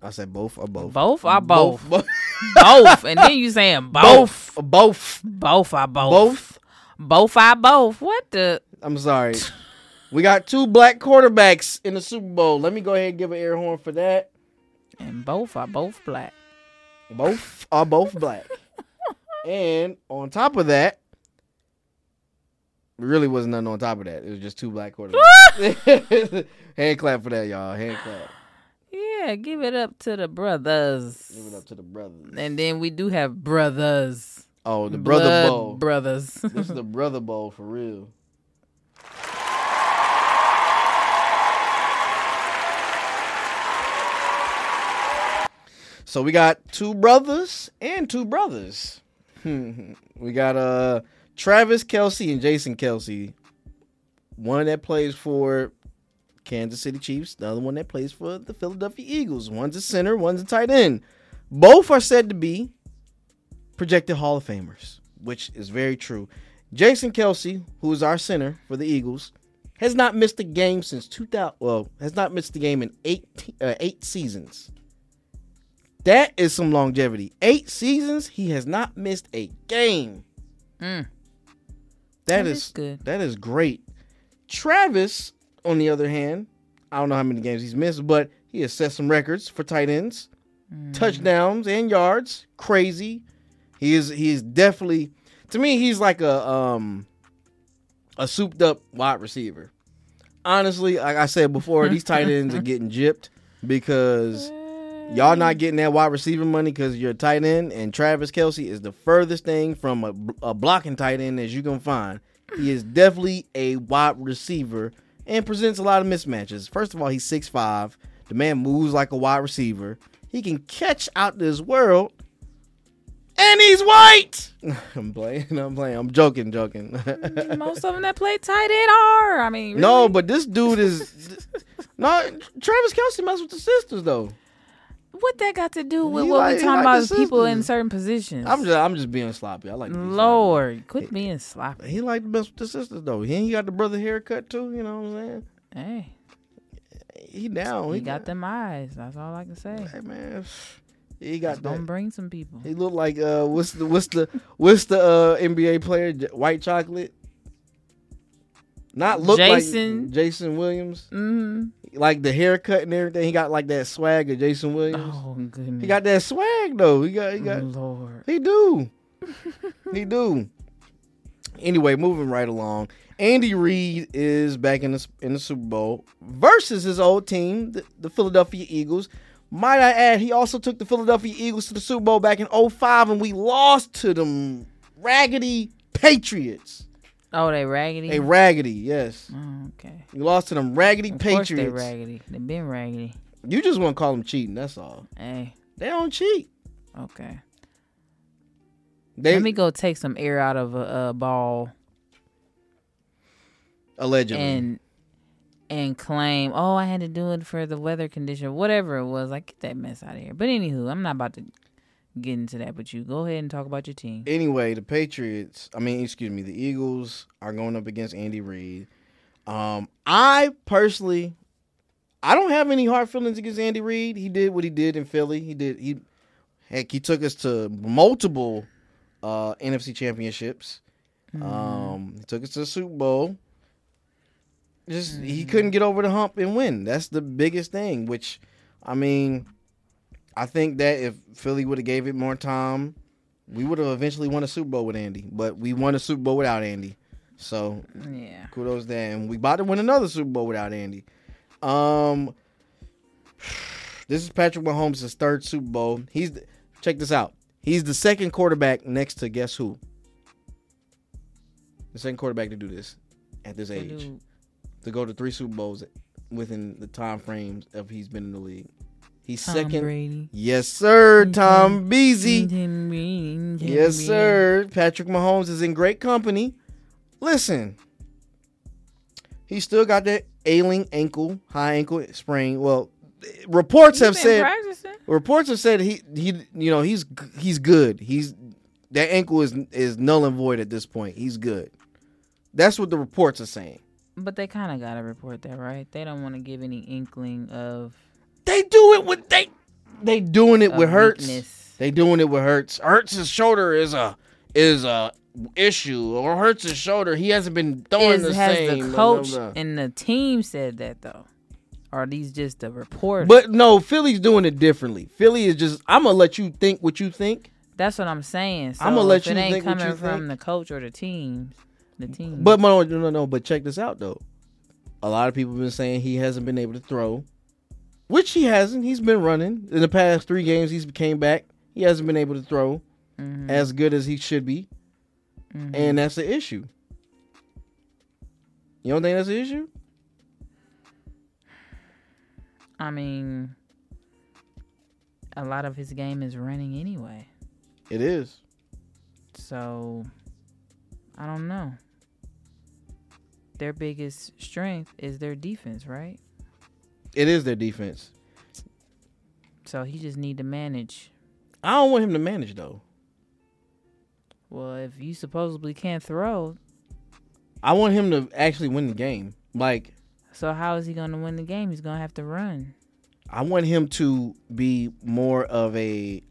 I said both are both. Both are both. Both. Both, and then you saying both. both. Both. Both are both. Both. Both are both. What the? I'm sorry. We got two black quarterbacks in the Super Bowl. Let me go ahead and give an air horn for that. And both are both black. Both are both black. and on top of that, really wasn't nothing on top of that. It was just two black quarterbacks. Hand clap for that, y'all. Hand clap. Yeah, give it up to the brothers. Give it up to the brothers. And then we do have brothers. oh, the brother Blood bowl. Brothers. this is the brother bowl for real. So we got two brothers and two brothers. we got uh Travis Kelce and Jason Kelce. One that plays for Kansas City Chiefs, the other one that plays for the Philadelphia Eagles. One's a center, one's a tight end. Both are said to be projected Hall of Famers, which is very true. Jason Kelce, who is our center for the Eagles, has not missed a game since 2000. Well, has not missed a game in eight uh, eight seasons. That is some longevity. Eight seasons, he has not missed a game. Mm. That That is, is good. That is great. Travis, on the other hand, I don't know how many games he's missed, but he has set some records for tight ends, Mm. touchdowns, and yards. Crazy. He is he is definitely to me he's like a um a souped up wide receiver. Honestly, like I said before, these tight ends are getting gypped because Y'all not getting that wide receiver money because you're a tight end, and Travis Kelce is the furthest thing from a, a blocking tight end as you can find. He is definitely a wide receiver and presents a lot of mismatches. First of all, he's 6'5. The man moves like a wide receiver. He can catch out this world. And he's white. I'm playing. I'm playing. I'm joking. Joking. Mm, most of them that play tight end are. I mean, no, but this dude is no. Travis Kelce mess with the sisters though. What that got to do with He what like- we he talking like about? People in certain positions. I'm just. I'm just being sloppy. I like. Be sloppy. Lord, quit being sloppy. He like the best with the sisters though. He ain't got the brother haircut too. You know what I'm saying? Hey, He down. he got them eyes. That's all I can say. Hey man, he got that. bring some people. He look like uh, what's the what's the what's the uh NBA player? White chocolate. Not look Jason. like Jason Williams. hmm Like the haircut and everything. He got like that swag of Jason Williams. Oh goodness. He got that swag though. He got he got Lord. he do. he do. Anyway, moving right along. Andy Reid is back in the in the Super Bowl versus his old team, the, the Philadelphia Eagles. Might I add, he also took the Philadelphia Eagles to the Super Bowl back in 05 and we lost to them raggedy Patriots. Oh, they raggedy. They raggedy, yes. oh, okay. We lost to them raggedy Of course they Patriots. raggedy. They been raggedy. You just want to call them cheating, that's all. Hey, They don't cheat. okay. They Let me go take some air out of a, a ball allegedly. and and claim, oh, I had to do it for the weather condition, whatever it was. Like, get that mess out of here. But anywho, I'm not about to get into that. But you go ahead and talk about your team. anyway, the Patriots, I mean, excuse me, the Eagles are going up against Andy Reid. Um, I personally, I don't have any hard feelings against Andy Reid. He did what he did in Philly. He did he, heck, he took us to multiple uh, NFC championships. Um, he took us to the Super Bowl. Just he couldn't get over the hump and win. That's the biggest thing. Which, I mean, I think that if Philly would have gave it more time, we would have eventually won a Super Bowl with Andy, but we won a Super Bowl without Andy. So Yeah. kudos there, and we about to win another Super Bowl without Andy. Um, this is Patrick Mahomes' third Super Bowl. He's the, check this out. He's the second quarterback next to guess who? The second quarterback to do this at this age to go to three Super Bowls within the time frames of he's been in the league. He's Tom second. Brady. Yes, sir. Mm-hmm. Tom mm-hmm. Beasy. Brady. Yes, sir. Patrick Mahomes is in great company. Listen, he still got that ailing ankle, high ankle sprain. Well, reports have said practicing? reports have said he he you know he's he's good. He's that ankle is is null and void at this point. He's good. That's what the reports are saying. But they kind of got to report that, right? They don't want to give any inkling of, They do it with they they doing it with Hurts. weakness. They doing it with Hurts. Hurts' shoulder is a is a issue, or Hurts' his shoulder. He hasn't been throwing Is, the has same. the blah, blah, coach blah. and the team said that though? Or are these just the reports? But no, Philly's doing it differently. Philly is just. I'm gonna let you think what you think. that's what I'm saying. So I'ma let if it you ain't think coming you from think. the coach or the teams. The team. But no, no, no, no. But check this out though. A lot of people have been saying he hasn't been able to throw, which he hasn't. He's been running in the past three games. He's came back. He hasn't been able to throw Mhm. as good as he should be, Mhm. and that's the issue. You don't think that's the issue? I mean, a lot of his game is running anyway. It is. So I don't know. Their biggest strength is their defense, right? It is their defense. So he just need to manage. I don't want him to manage though. Well, if you supposedly can't throw, I want him to actually win the game. Like so how is he going to win the game? He's going to have to run. I want him to be more of a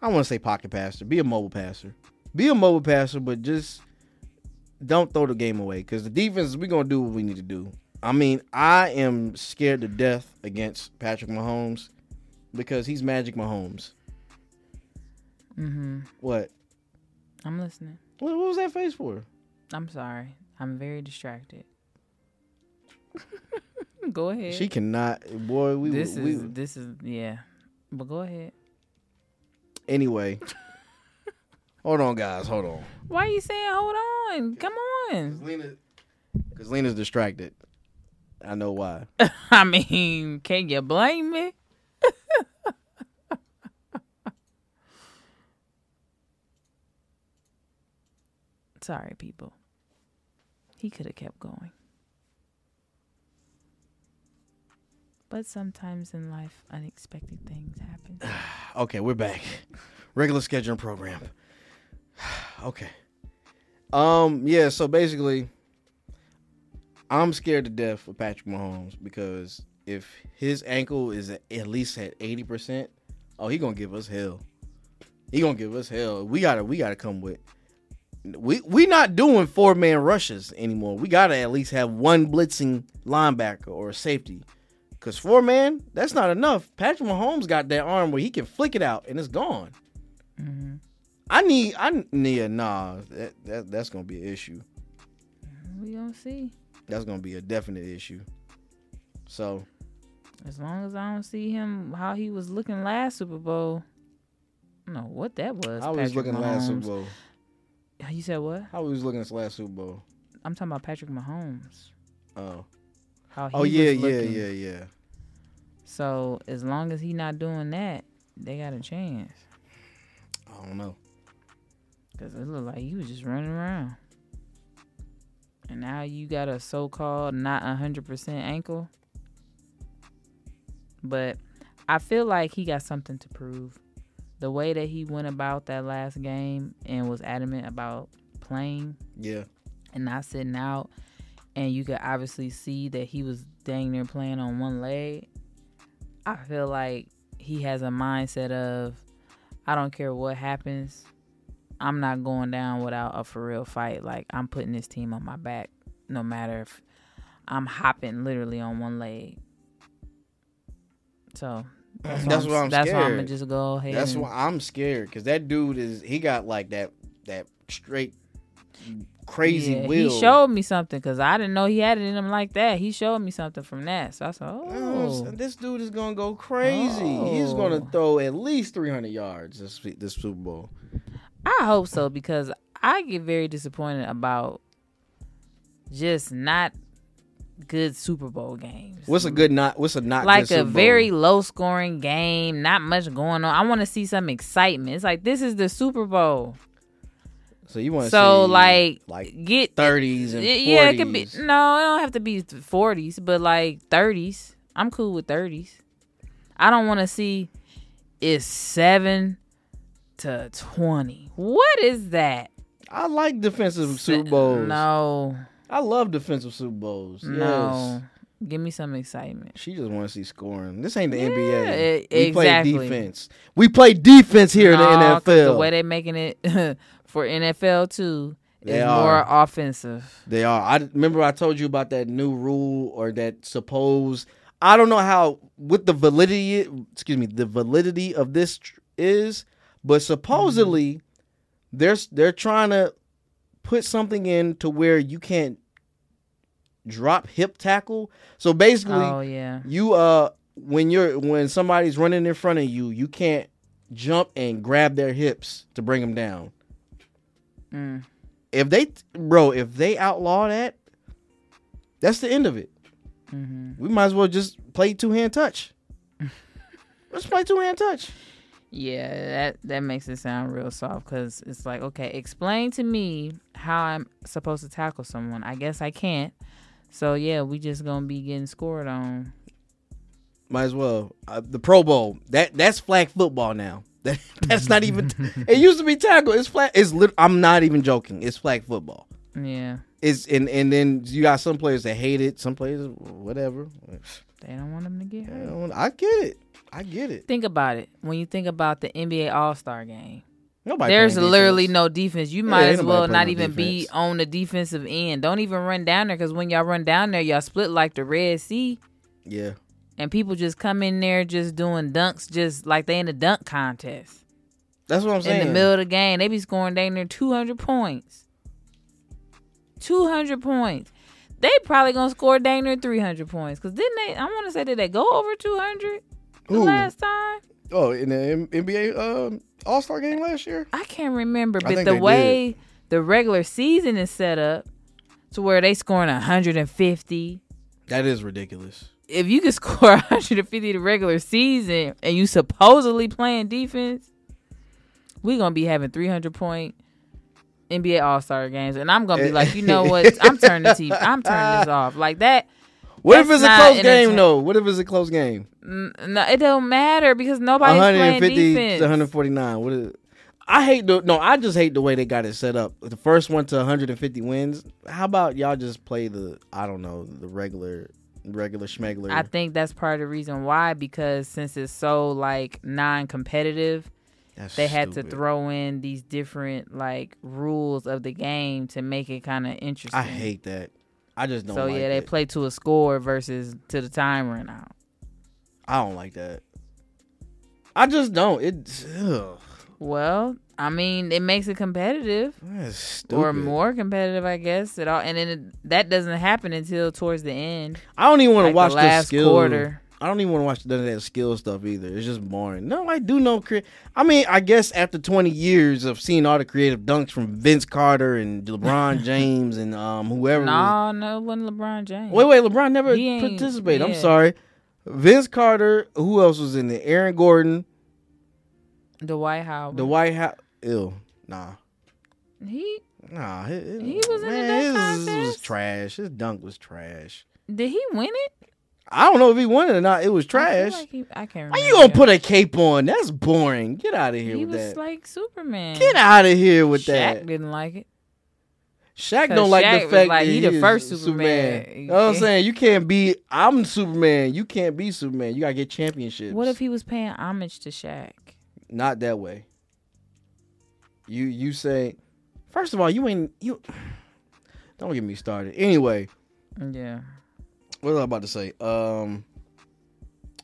I want to say pocket passer, be a mobile passer. Be a mobile passer, but just don't throw the game away cuz the defense we're going to do what we need to do. I mean, I am scared to death against Patrick Mahomes because he's Magic Mahomes. Mhm. What? I'm listening. What, what was that face for? I'm sorry. I'm very distracted. Go ahead. She cannot boy, we this we is this is yeah. But go ahead. Anyway, hold on, guys. Hold on. Why are you saying hold on? Come on. Lena, because Lena's distracted. I know why. I mean, can you blame me? Sorry, people. He could have kept going. But sometimes in life, unexpected things happen. Okay, we're back. Regular scheduling program. okay. Um, yeah, so basically I'm scared to death of Patrick Mahomes because if his ankle is at, least at 80%, oh, he going to give us hell. He going to give us hell. We got to we got to come with we we not doing four man rushes anymore. We got to at least have one blitzing linebacker or a safety. Cause four man, that's not enough. Patrick Mahomes got that arm where he can flick it out and it's gone. Mm-hmm. I need, I need, nah, that, that that's gonna be an issue. We gonna see. That's gonna be a definite issue. So As long as I don't see him how he was looking last Super Bowl. I don't know what that was. how was Patrick looking last Super Mahomes. Bowl? You said what? How he was looking last Super Bowl? I'm talking about Patrick Mahomes. Oh, How he oh yeah, yeah, yeah, yeah. So as long as he not doing that, they got a chance. I don't know. Cause it looked like he was just running around. And now you got a so-called not hundred percent ankle. But I feel like he got something to prove. The way that he went about that last game and was adamant about playing Yeah, and not sitting out, and you could obviously see that he was dang near playing on one leg. I feel like he has a mindset of, I don't care what happens, I'm not going down without a for real fight. Like I'm putting this team on my back, no matter if I'm hopping literally on one leg. So that's, That's why I'm that's why I'm gonna just go ahead. that's and- why I'm scared because that dude is he got like that that straight crazy Yeah, will. He showed me something because I didn't know he had it in him like that. He showed me something from that. So I said, Oh, oh. this dude is gonna go crazy. He's gonna Oh. throw at least 300 yards this this Super Bowl. I hope so because I get very disappointed about just not good Super Bowl games. What's a good not? What's a not like good a Super Bowl? very low scoring game, not much going on. I want to see some excitement. It's like this is the Super Bowl. So you want to So see like like get 30s and 40s? yeah, it could be no, it don't have to be forties, but like thirties. I'm cool with thirties. I don't want to see it's seven to twenty. What is that? I like defensive Super Bowls. No, I love defensive Super Bowls. no. Yes. Give me some excitement. She just wants to see scoring. This ain't the Yeah, NBA. e- we play defense. We play defense here No, in the NFL. the way they're making it for NFL too They is are. more offensive. They are. I remember I told you about that new rule or that supposed. I don't know how what the validity. Excuse me, the validity of this tr- is, but supposedly they're they're trying to put something in to where you can't drop hip tackle. So basically, Oh yeah. you uh when you're when somebody's running in front of you, you can't jump and grab their hips to bring them down. Mm. If they, bro, if they outlaw that, that's the end of it. hmm We might as well just play two hand touch. Let's play two hand touch. Yeah, that that makes it sound real soft because it's like, okay, explain to me how I'm supposed to tackle someone. I guess I can't. So yeah, we just gonna be getting scored on. Might as well. Uh, the Pro Bowl that that's flag football now. That that's not even. it used to be tackle. It's flag. It's lit, I'm not even joking. It's flag football. Yeah, It's and and then you got some players that hate it. Some players whatever. they don't want them to get I, hurt. I get it. I get it. Think about it. When you think about the NBA All Star game, Nobody. there's literally defense. no defense. You might ain't as well not no even be on the defensive end. Don't even run down there because when y'all run down there, y'all split like the Red Sea. Yeah. and people just come in there just doing dunks just like they in a dunk contest That's what I'm saying. in the middle of the game. They be scoring dang near 200 points. 200 points. They probably gonna score dang near 300 points. Cause didn't they? I want to say did they go over 200? The Who? last time Oh, in the M- NBA um, All Star game last year. I can't remember, I but think the they way the regular season is set up to where they scoring 150. That is ridiculous. If you can score 150 the regular season and you supposedly playing defense, we're gonna be having 300 point NBA All Star games, and I'm gonna be like, you know what? I'm turning the TV. I'm turning this off. Like that. What if it's a close game though? What if it's a close game? No, it don't matter because nobody's playing 150 defense. to 149. What is? I hate the no. I just hate the way they got it set up. The first one to 150 wins. How about y'all just play the I don't know the regular regular schmegler? I think that's part of the reason why because since it's so like non-competitive, That's they had to throw in these different like rules of the game to make it kind of interesting. I hate that. I just don't. So like yeah, they that. play to a score versus to the time run out. I don't like that. I just don't. It. Ugh, Well, I mean, it makes it competitive or more competitive, I guess. At all and then it, that doesn't happen until towards the end, I don't even want to like watch the last skill. quarter. I don't even want to watch none of that skill stuff either. It's just boring. No, I do know. Cre- I mean, I guess after 20 years of seeing all the creative dunks from Vince Carter and LeBron James and um whoever. was- No, no, it wasn't LeBron James. Wait, wait, LeBron never participated. I'm sorry. Vince Carter. Who else was in there? Aaron Gordon. Dwight Howard. The White House. Ew. Nah. he Nah. He was in the dunk his, was trash. His dunk was trash. did he win it? I don't know if he won it or not. It was I trash. like he- I can't. Why you gonna put a cape on? That's boring. Get out of here He with was that. like Superman. Get out of here with Shaq that. Shaq didn't like it. Shaq don't like the fact like, that he the is first Superman. You know what I'm saying? You can't be. I'm Superman. You can't be Superman. You gotta get championships. What if he was paying homage to Shaq? Not that way. You you say, first of all, you ain't you. Don't get me started. Anyway, Yeah. What was I about to say? Um,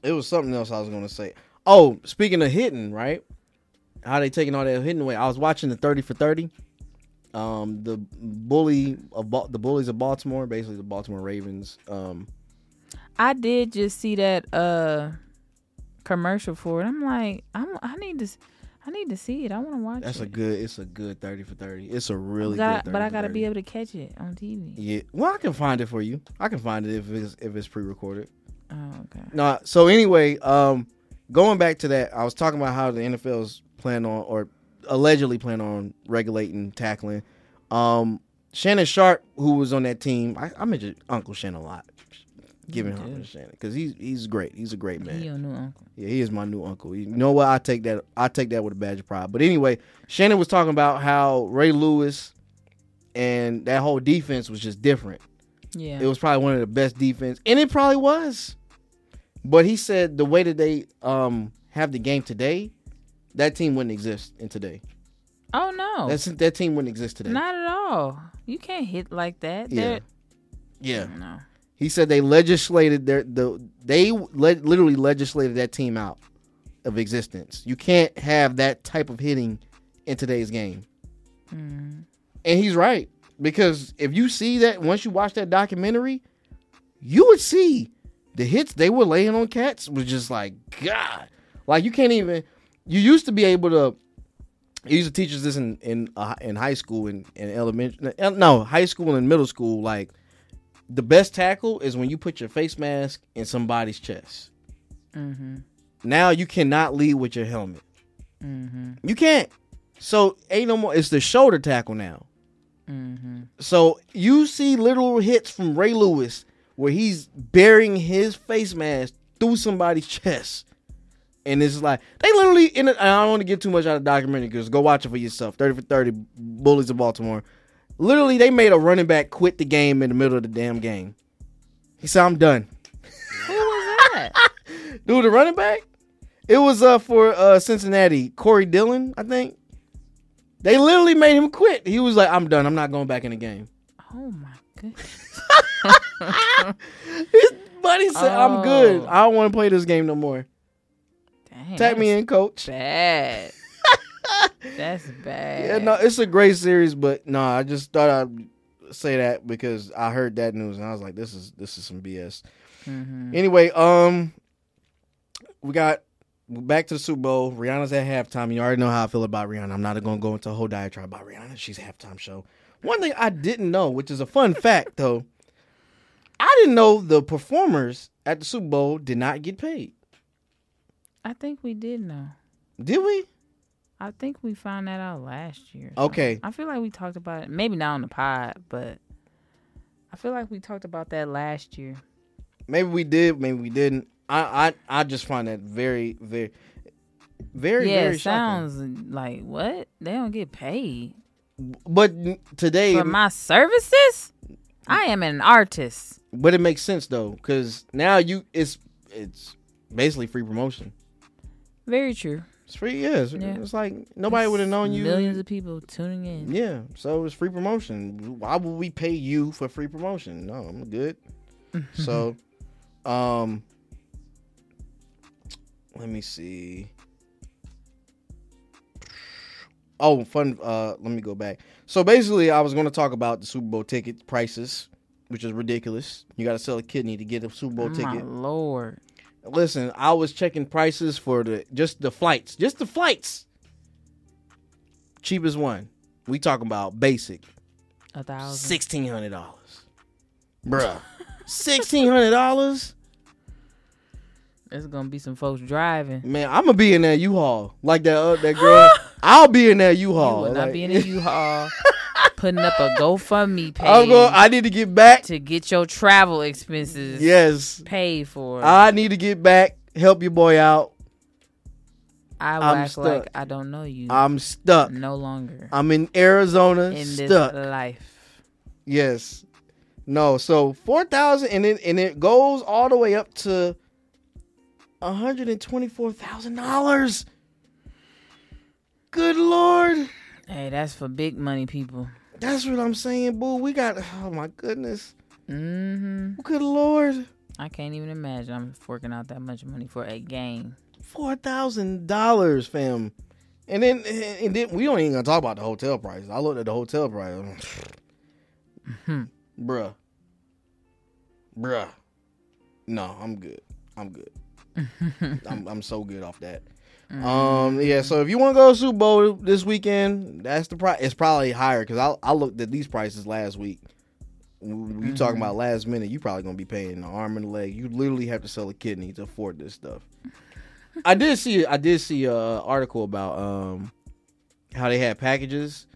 it was something else I was gonna say. Oh, speaking of hitting, right? How they taking all that hitting away? I was watching the thirty for thirty. Um, the bully of Ba- the bullies of Baltimore, basically the Baltimore Ravens. Um, I did just see that uh commercial for it. I'm like, I'm I need to I need to see it. I want to watch that's it. a good. It's a good thirty for thirty. It's a really Got- good. 30 but I got to 30. be able to catch it on TV. Yeah, well, I can find it for you. I can find it if it's if it's pre-recorded. Oh, okay. No, so anyway, um, going back to that, I was talking about how the NFL's plan on or allegedly plan on regulating tackling. Um, Shannon Sharpe, who was on that team, I, I mentioned Uncle Shannon a lot, giving You him to Shannon because he's he's great. He's a great man. He your new uncle. Yeah, he is my new uncle. You know what? I take that. I take that with a badge of pride. But anyway, Shannon was talking about how Ray Lewis and that whole defense was just different. Yeah. It was probably one of the best defense, and it probably was. But he said the way that they um have the game today, that team wouldn't exist in today. oh no. That's that team wouldn't exist today. Not at all. You can't hit like that. Yeah. They're- yeah, No. He said they legislated their the they le- literally legislated that team out of existence. You can't have that type of hitting in today's game. Mm. And he's right because if you see that once you watch that documentary, you would see the hits they were laying on cats was just like God. Like you can't even. You used to be able to. You used to teach us this in in uh, in high school and in, elementary. No, high school and middle school. Like the best tackle is when you put your face mask in somebody's chest. Mm-hmm. Now you cannot lead with your helmet. Mm-hmm. You can't. So ain't no more. It's the shoulder tackle now. Mm-hmm. So you see little hits from Ray Lewis where he's burying his face mask through somebody's chest. And it's like they literally in it. I don't want to get too much out of the documentary because go watch it for yourself. Thirty for thirty, bullies of Baltimore. Literally, they made a running back quit the game in the middle of the damn game. He said, "I'm done." Who was that? Dude, the running back. It was uh for uh Cincinnati, Corey Dillon, I think. They literally made him quit. He was like, "I'm done. I'm not going back in the game." oh my goodness. His buddy said, "I'm good. Oh. I don't want to play this game no more." Dang. Tag me in, coach. Bad. That's bad. Yeah, no, it's a great series, but no, I just thought I'd say that because I heard that news and I was like, "This is this is some BS." Mm-hmm. Anyway, um, we got back to the Super Bowl. Rihanna's at halftime. You already know how I feel about Rihanna. I'm not gonna go into a whole diatribe about Rihanna. She's a halftime show. One thing I didn't know, which is a fun fact though, I didn't know the performers at the Super Bowl did not get paid. I think we did know. Did we? I think we found that out last year. Okay. I feel like we talked about it. Maybe not on the pod, but I feel like we talked about that last year. Maybe we did, maybe we didn't. I I, I just find that very, very very, yeah, very shocking. sounds like what? They don't get paid But today for my services. Mm. I am an artist. but it makes sense though, because now you it's it's basically free promotion. Very true. It's free, yeah. It's, Yeah. it's like nobody would have known you. Millions of people tuning in. Yeah, so it's free promotion. Why would we pay you for free promotion? No, I'm good. so, um, let me see. Oh, fun. Uh, let me go back. So basically, I was going to talk about the Super Bowl ticket prices, which is ridiculous. You got to sell a kidney to get a Super Bowl My ticket. lord. Listen, I was checking prices for the just the flights, just the flights. Cheapest one. We talking about basic. A thousand. Sixteen hundred dollars, bruh. Sixteen hundred dollars, There's gonna be some folks driving. man. I'm gonna be in that U-Haul like that. Uh, that girl. I'll be in that U-Haul. will not like- be in a U-Haul putting up a GoFundMe page I'm going. I need to get back. to get your travel expenses Yes, paid for. I need to get back. Help your boy out. I I'm act stuck. like I don't know you I'm stuck. no longer I'm in Arizona. in this stuck. life. Yes. No, so four thousand and it and it goes all the way up to hundred and twenty four thousand dollars. Good lord. Hey, that's for big money people. That's what I'm saying, boo. We got oh my goodness. Mm-hmm. Good lord. I can't even imagine I'm forking out that much money for a game. Four thousand dollars, fam. And then and then we don't even gonna talk about the hotel price. I looked at the hotel price. Bruh. Bruh. No, I'm good. I'm good. I'm I'm so good off that. Um yeah, so if you want to go to Super Bowl this weekend, that's the price. It's probably higher because I I looked at these prices last week. You talking about last minute? You probably gonna be paying an arm and a leg. You literally have to sell a kidney to afford this stuff. I did see I did see a article about um how they had packages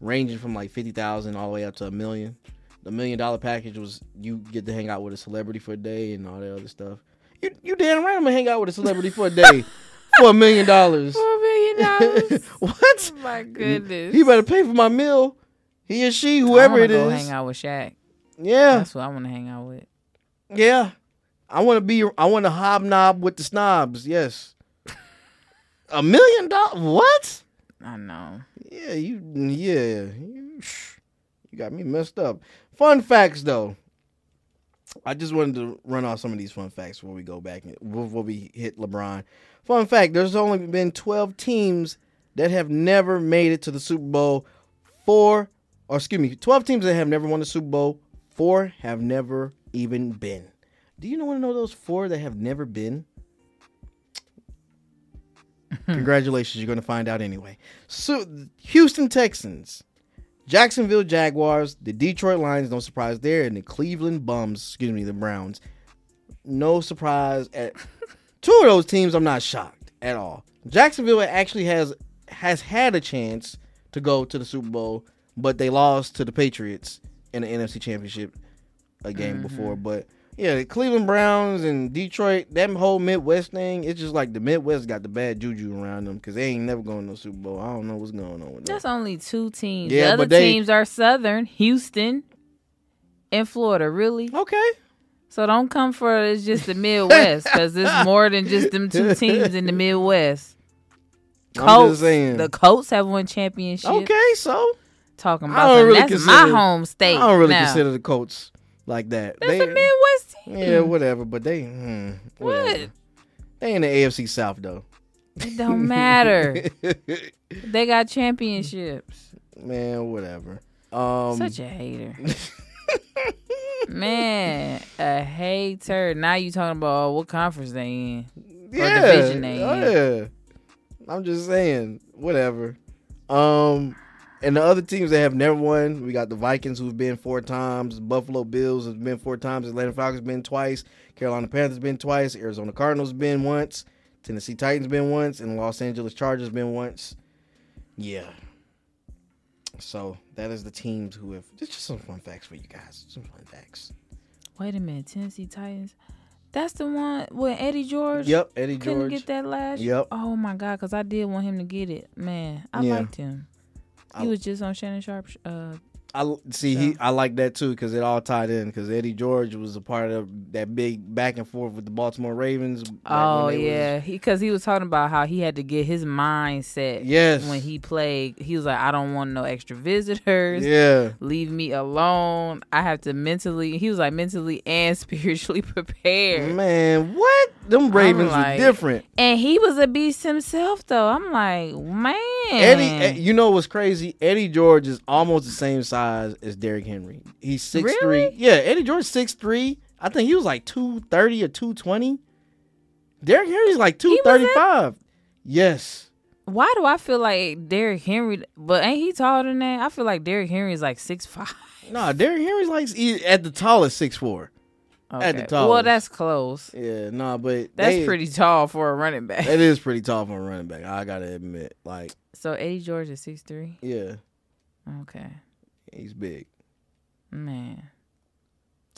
ranging from like fifty thousand all the way up to a million. The million dollar package was you get to hang out with a celebrity for a day and all that other stuff. You you damn right I'm gonna hang out with a celebrity for a day for a million dollars. Four million dollars. What? oh my goodness. He better pay for my meal. He or she, whoever it go is. hang out with Shaq. Yeah, That's what I want to hang out with. yeah. I want to be. I want to hobnob with the snobs. Yes. A million dollars? What? I know. Yeah, you. Yeah, you, you got me messed up. Fun facts, though. I just wanted to run off some of these fun facts before we go back and before we hit LeBron. Fun fact: There's only been 12 teams that have never made it to the Super Bowl. Four, or excuse me, 12 teams that have never won the Super Bowl. Four have never even been. Do you want to know those four that have never been? Congratulations, you're going to find out anyway. So, Houston Texans, Jacksonville Jaguars, the Detroit Lions, no surprise there, and the Cleveland Bums, excuse me, the Browns. No surprise at two of those teams. I'm not shocked at all. Jacksonville actually has has had a chance to go to the Super Bowl, but they lost to the Patriots in the NFC Championship a game mm-hmm. before. But yeah, the Cleveland Browns and Detroit, that whole Midwest thing, it's just like the Midwest got the bad juju around them because they ain't never going to the Super Bowl. I don't know what's going on with that. That's only two teams. Yeah, the other they- teams are Southern, Houston, and Florida. Really? Okay. So don't come for it's just the Midwest because it's more than just them two teams in the Midwest. Colts, the Colts have won championship. Okay, so Talking I about don't them. really that's my home state. I don't really now. consider the Colts like that. that's they, a Midwest team. yeah, whatever. But they, hmm, whatever. What? They in the AFC South though. It don't matter. they got championships. Man, whatever. Um, Such a hater. Man, a hater. Now you talking about oh, what conference they in? yeah, division they in. yeah. I'm just saying, whatever. Um, and the other teams that have never won, we got the Vikings who've been four times, Buffalo Bills has been four times, Atlanta Falcons been twice, Carolina Panthers been twice, Arizona Cardinals been once, Tennessee Titans been once, and Los Angeles Chargers been once. Yeah. So that is the teams who have. It's just some fun facts for you guys. Some fun facts. Wait a minute, Tennessee Titans. That's the one with Eddie George. Yep, Eddie George Couldn't get that last. Yep. Oh my god, because I did want him to get it. Man, I Yeah. liked him. He I- was just on Shannon Sharpe. Uh, I see. He, I like that too because it all tied in. Because Eddie George was a part of that big back and forth with the Baltimore Ravens. oh yeah, because he, was talking about how he had to get his mindset. Yes. When he played, he was like, I don't want no extra visitors. yeah. Leave me alone. I have to mentally. He was like mentally and spiritually prepared. Man, what? Them Ravens like- were different. And he was a beast himself, though. I'm like, man. Eddie, eh, you know what's crazy? Eddie George is almost the same size as Derrick Henry. He's six Really? three. Yeah, Eddie George six three. I think he was like two thirty or two twenty. Derrick Henry's like two thirty five. Yes. Why do I feel like Derrick Henry? But ain't he taller than that? I feel like Derrick Henry is like six five. Nah, Derrick Henry's like at the tallest six four. At the Well, that's close. Yeah, nah, but That's they- pretty tall for a running back. That is pretty tall for a running back. I gotta admit, like, So Eddie George is six three. yeah, Okay, he's big. man,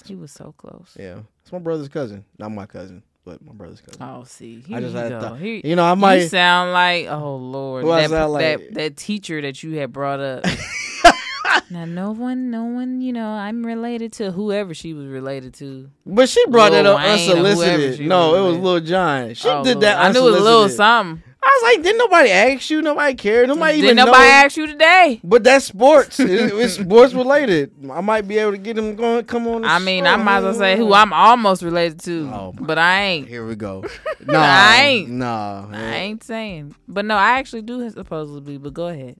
he was so close. Yeah, it's my brother's cousin, not my cousin, but my brother's cousin. Oh, see, here I just you had go. thought- Here- You know, I might. sound like oh lord, I that, like? that that teacher that you had brought up. now, no one, no one, you know, I'm related to whoever she was related to. But she brought Lil that up Wayne unsolicited. No, it was. Lil Jon. She Oh, did Lord. that. I knew it was a little something. I was like, didn't nobody ask you? Nobody cared. Nobody even Did know. nobody ask you today? But that's sports. It- it's sports related. I might be able to get him going. Come on. I mean, show. I might as well say who I'm almost related to, Oh, but I ain't. Here we go. No, I ain't. Nah, I ain't saying. But no, I actually do supposedly. But go ahead.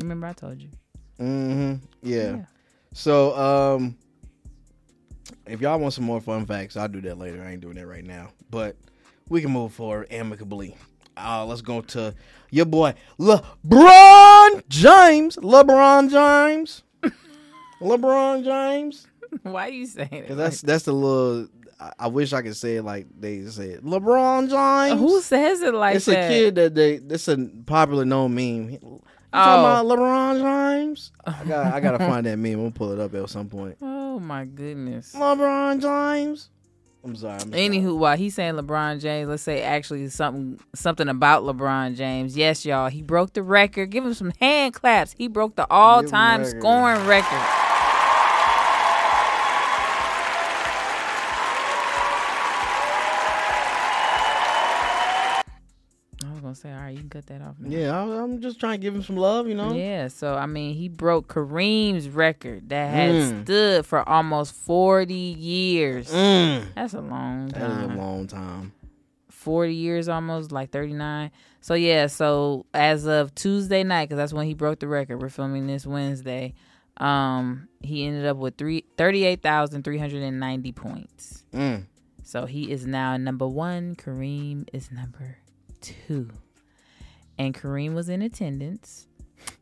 Remember, I told you. Mm-hmm. Yeah. So, um, if y'all want some more fun facts, I'll do that later. I ain't doing that right now. But we can move forward amicably. Uh, let's go to your boy LeBron James. LeBron James. LeBron James. Why are you saying it? That's that's the little. I, I wish I could say it like they say it. LeBron James. Who says it like it's that? a kid that they. It's a popular known meme. You Oh. talking about LeBron James? I got I gotta find that meme. I'm gonna pull it up at some point. Oh my goodness. LeBron James. I'm sorry. I'm sorry. Anywho, while he's saying LeBron James, let's say actually something something about LeBron James. Yes, y'all, he broke the record. Give him some hand claps. He broke the all time scoring record. Can cut that off. now. Yeah, I, I'm just trying to give him some love. You know. Yeah, so I mean, he broke Kareem's record that had Mm. stood for almost 40 years. Mm. That's a long time. That is a long time. 40 years almost, like 39. So yeah, so as of Tuesday night, because that's when he broke the record. We're filming this Wednesday. Um, he ended up with three thirty-eight thousand three hundred and ninety points. Mm. So he is now number one. Kareem is number two. And Kareem was in attendance,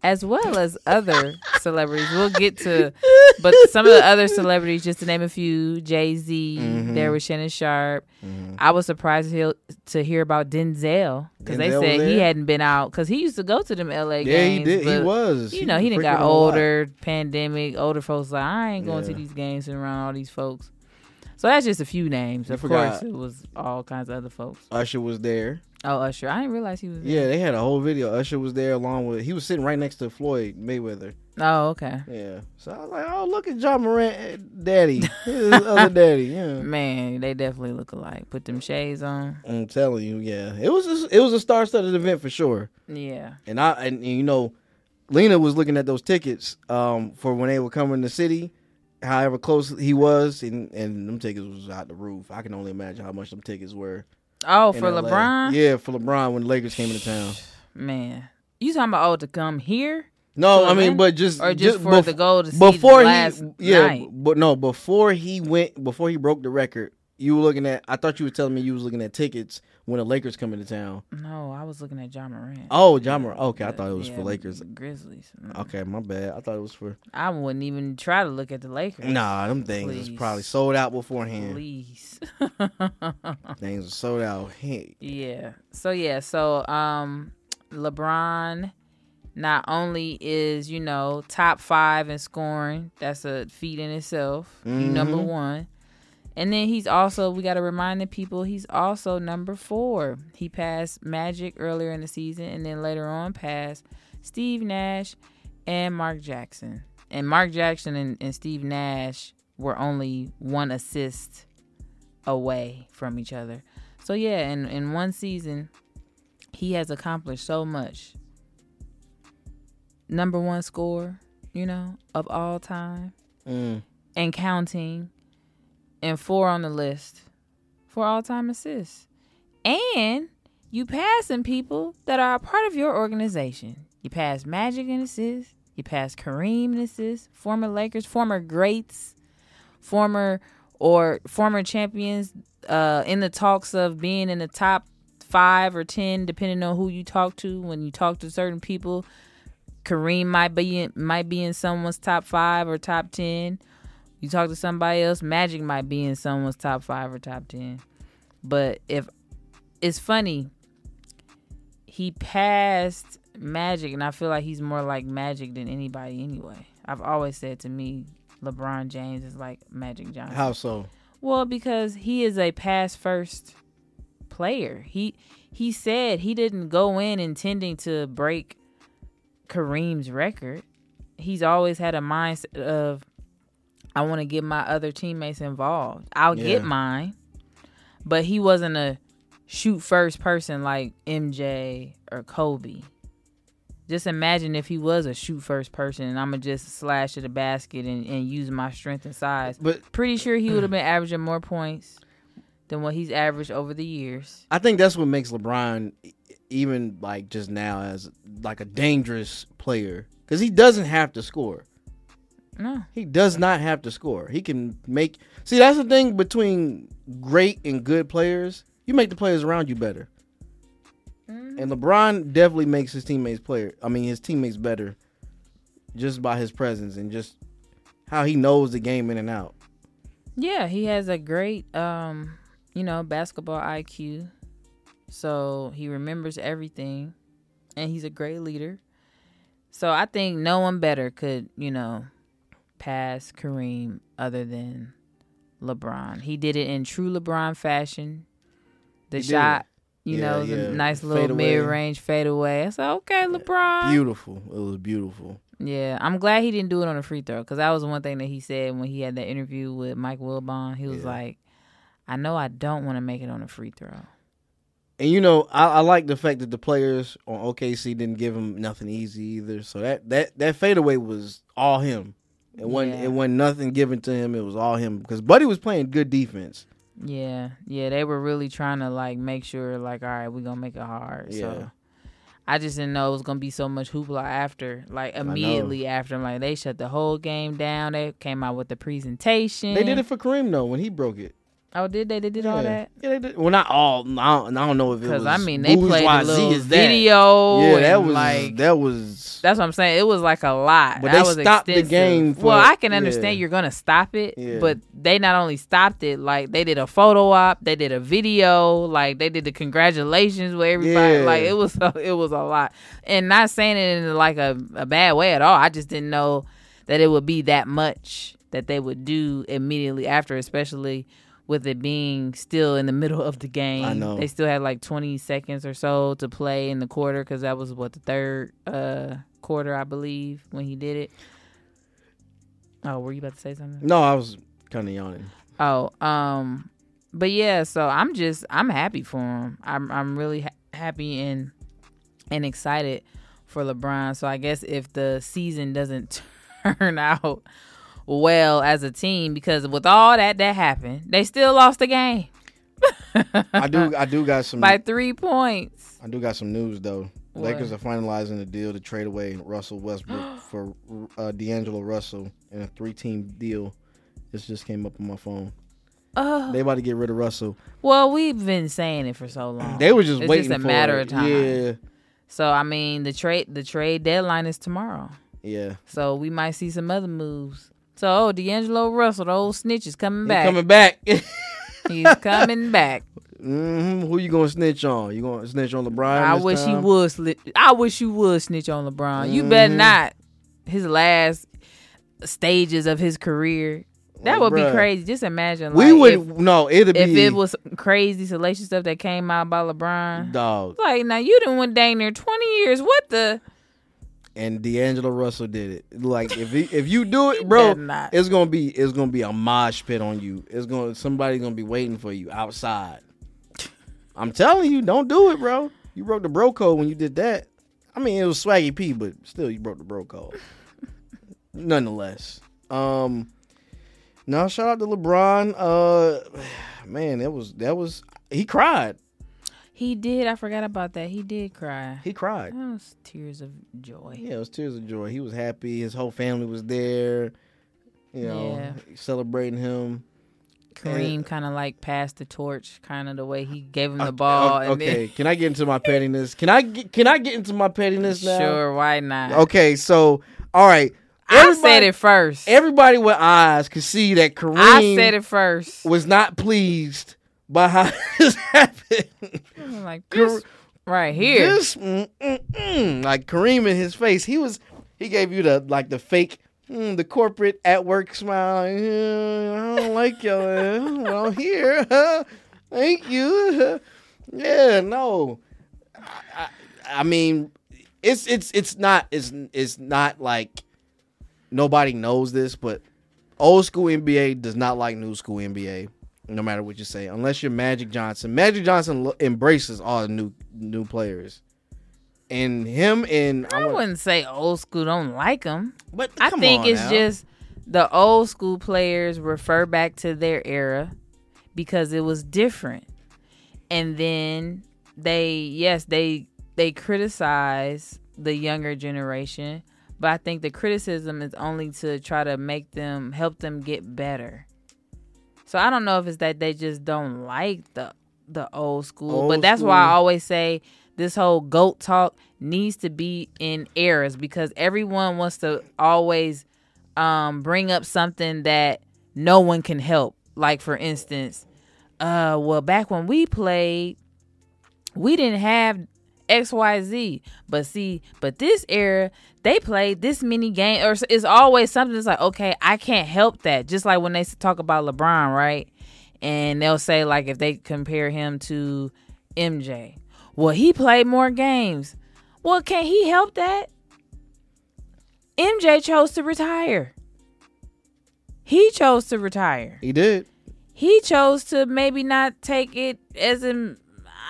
as well as other celebrities. We'll get to, but some of the other celebrities, just to name a few Jay Z, Mhm. there was Shannon Sharpe. Mhm. I was surprised to hear, to hear about Denzel because they said he hadn't been out because he used to go to them LA Yeah, games. Yeah, he did. He was. You know, he didn't got older, pandemic, older folks like I ain't going to these games and around all these folks. So that's just a few names. You Of forgot. course, it was all kinds of other folks. Usher was there. Oh, Usher, I didn't realize he was. There. Yeah, they had a whole video. Usher was there along with. He was sitting right next to Floyd Mayweather. Oh, okay. Yeah. So I was like, oh, look at Ja Morant, eh, daddy, his other daddy. Yeah. Man, they definitely look alike. Put them shades on. I'm telling you, yeah, it was a, it was a star-studded event for sure. Yeah. And I and, and you know, Lena was looking at those tickets um for when they were coming to the city. However close he was, and and them tickets was out the roof. I can only imagine how much them tickets were. Oh, for LA. LeBron. Yeah, for LeBron when the Lakers came into town. Man, you talking about oh to come here No, I mean, but just or just, for bef- the goal to see before the last he yeah, night? but no, before he went, before he broke the record, you were looking at. I thought you were telling me you was looking at tickets when the Lakers come into town. No, I was looking at Ja Morant. Oh, Ja Morant. Okay, I thought it was yeah, for Lakers. Grizzlies. Mm. Okay, my bad. I thought it was for. I wouldn't even try to look at the Lakers. Nah, them things was Please. probably sold out beforehand. Please. Things were sold out. Hey, Yeah. So yeah, so um LeBron not only is, you know, top 5 in scoring, that's a feat in itself. He number Mhm. 1. And then he's also we got to remind the people he's also number 4. He passed Magic earlier in the season and then later on passed Steve Nash and Mark Jackson. And Mark Jackson and, and Steve Nash were only one assist away from each other. So yeah, in in one season, he has accomplished so much. Number one score, you know, of all time mm, and counting, and four on the list for all time assists. And you pass passing people that are a part of your organization. You pass Magic in assists. You pass Kareem in assists. Former Lakers, former greats, former or former champions uh, in the talks of being in the top five or ten, depending on who you talk to. When you talk to certain people, Kareem might be might be in someone's top five or top ten. You talk to somebody else, Magic might be in someone's top five or top ten. But if it's funny, he passed Magic, and I feel like he's more like Magic than anybody anyway. I've always said to me, LeBron James is like Magic Johnson. how so? Well, because he is a pass first player. He he said he didn't go in intending to break Kareem's record. He's always had a mindset of I want to get my other teammates involved. I'll Yeah. get mine. But he wasn't a shoot first person like MJ or Kobe. Just imagine if he was a shoot first person and I'm going to just slash at the basket and, and use my strength and size But pretty sure he would have been averaging more points than what he's averaged over the years. I think that's what makes LeBron even like just now as like a dangerous player because he doesn't have to score. No. He does not have to score. He can make. See, that's the thing between great and good players. You make the players around you better. And LeBron definitely makes his teammates player. I mean, his teammates better, just by his presence and just how he knows the game in and out. Yeah, he has a great um, you know, basketball IQ. So he remembers everything and he's a great leader. So I think no one better could, you know, pass Kareem other than LeBron. He did it in true LeBron fashion. The He shot, you Yeah, know, yeah. a nice little mid range fadeaway. I said, okay, LeBron. Beautiful. It was beautiful. Yeah, I'm glad he didn't do it on a free throw because that was one thing that he said when he had that interview with Mike Wilbon. He was Yeah. like, "I know I don't want to make it on a free throw." And you know, I, I like the fact that the players on OKC didn't give him nothing easy either. So that that that fadeaway was all him. It wasn't Yeah. it wasn't nothing given to him. It was all him because Buddy was playing good defense. Yeah, yeah, they were really trying to like make sure, like, all right, we're gonna make it hard. Yeah. So I just didn't know it was gonna be so much hoopla after, like immediately after. Like they shut the whole game down. They came out with the presentation. They did it for Kareem though when he broke it. Oh, did they? They did all that. Yeah, they did. Well, not all. I don't, I don't know if it was Because I mean, they played a little that. video. Yeah, that was like that was. That's what I'm saying. It was like a lot. But that they was stopped the game for- well, I can yeah. understand you're gonna stop it, Yeah. but they not only stopped it, like they did a photo op, they did a video, like they did the congratulations with everybody. Yeah. Like it was it was a lot, and not saying it in like a, a bad way at all. I just didn't know that it would be that much that they would do immediately after, especially with it being still in the middle of the game. I know. They still had like 20 seconds or so to play in the quarter because that was what the third uh, quarter, I believe, when he did it. Oh, were you about to say something? No, I was kind of yawning. Oh, um, but yeah. So I'm just I'm happy for him. I'm I'm really ha- happy and and excited for LeBron. So I guess if the season doesn't turn out well as a team, because with all that that happened, they still lost the game I do. I do got some. by three points. I do got some news though. What? Lakers are finalizing a deal to trade away Russell Westbrook for uh, D'Angelo Russell in a three-team deal. This just came up on my phone. Oh, They about to get rid of Russell. well, we've been saying it for so long. They were just it's waiting just a matter it. of time. Yeah, So I mean, the trade the trade deadline is tomorrow. yeah. So we might see some other moves. So oh, D'Angelo Russell, the old snitch, is coming He back. coming back. He's coming back. hmm Who you gonna snitch on? You gonna snitch on LeBron? I wish he would. Sli- I wish you would snitch on LeBron. You better Mhm. not. His last stages of his career. That Like, would bruh. be crazy. Just imagine. We would if, no. It'd if be if it was crazy salacious stuff that came out about LeBron. dog. Like now you done went dang near twenty years. What the? And D'Angelo Russell did it. Like if he, if you do it, bro, it's gonna be it's gonna be a mosh pit on you. It's gonna somebody's gonna be waiting for you outside. I'm telling you, don't do it, bro. You broke the bro code when you did that. I mean, it was swaggy P, but still, you broke the bro code. Nonetheless, um, now shout out to LeBron. Uh, man, that was that was he cried. He did. I forgot about that. He did cry. He cried. That was tears of joy. Yeah, it was tears of joy. He was happy. His whole family was there. You know, Yeah. celebrating him. Kareem kind of like passed the torch, kind of the way he gave him the ball. and okay, can I get into my pettiness? Can I get, can I get into my pettiness now? sure, why not? Okay, so all right. I said it first. Everybody with eyes could see that Kareem I said it first. was not pleased by how this happened. I'm like this right here. This, mm, mm, mm. like Kareem in his face, he was he gave you the like the fake, mm, the corporate at work smile. Like, "Yeah, I don't like y'all. Well, here, huh? thank you. yeah, no. I, I, I mean, it's it's it's not it's it's not like nobody knows this, but old school NBA does not like new school NBA. No matter what you say, unless you're Magic Johnson, Magic Johnson embraces all the new new players, and him and I I want, wouldn't say old school don't like him. but I think it's now. just the old school players refer back to their era because it was different. And then they yes, they they criticize the younger generation, but I think the criticism is only to try to make them help them get better. So I don't know if it's that they just don't like the the old school, Old but that's why I always say this whole goat talk needs to be in eras because everyone wants to always um, bring up something that no one can help. Like for instance, uh, well, back when we played, we didn't have X Y Z, but see, but this era they played this many games, or it's always something that's like, okay, I can't help that. Just like when they talk about LeBron, right? And they'll say like if they compare him to MJ, well, he played more games. Well, can he help that? MJ chose to retire. He chose to retire. he did. He chose to maybe not take it as in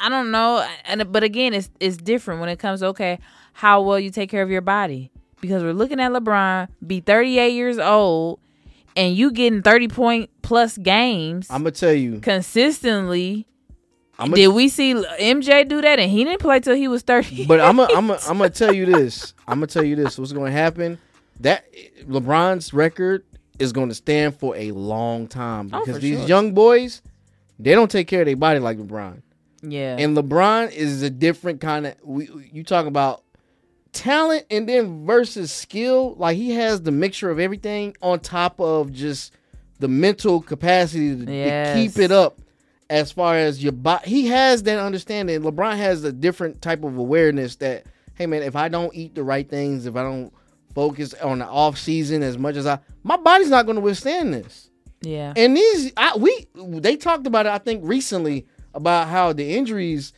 I don't know. And but again, it's it's different when it comes to okay, how well you take care of your body. Because we're looking at LeBron be 38 years old and you getting 30 point plus games I'm gonna tell you. consistently. I'm Did we see MJ do that and he didn't play till he was 30? But I'm gonna I'm gonna I'm gonna tell you this. I'm gonna tell you this. What's gonna happen? That LeBron's record is going to stand for a long time Oh, because for these sure. young boys, they don't take care of their body like LeBron. Yeah. And LeBron is a different kind of. We you talk about talent and then versus skill. Like he has the mixture of everything on top of just the mental capacity to, to keep it up. As far as your body, he has that understanding. LeBron has a different type of awareness that, hey man, if I don't eat the right things, if I don't focus on the off season as much as I, my body's not going to withstand this. yeah. And these, I, we they talked about it. I think recently about how the injuries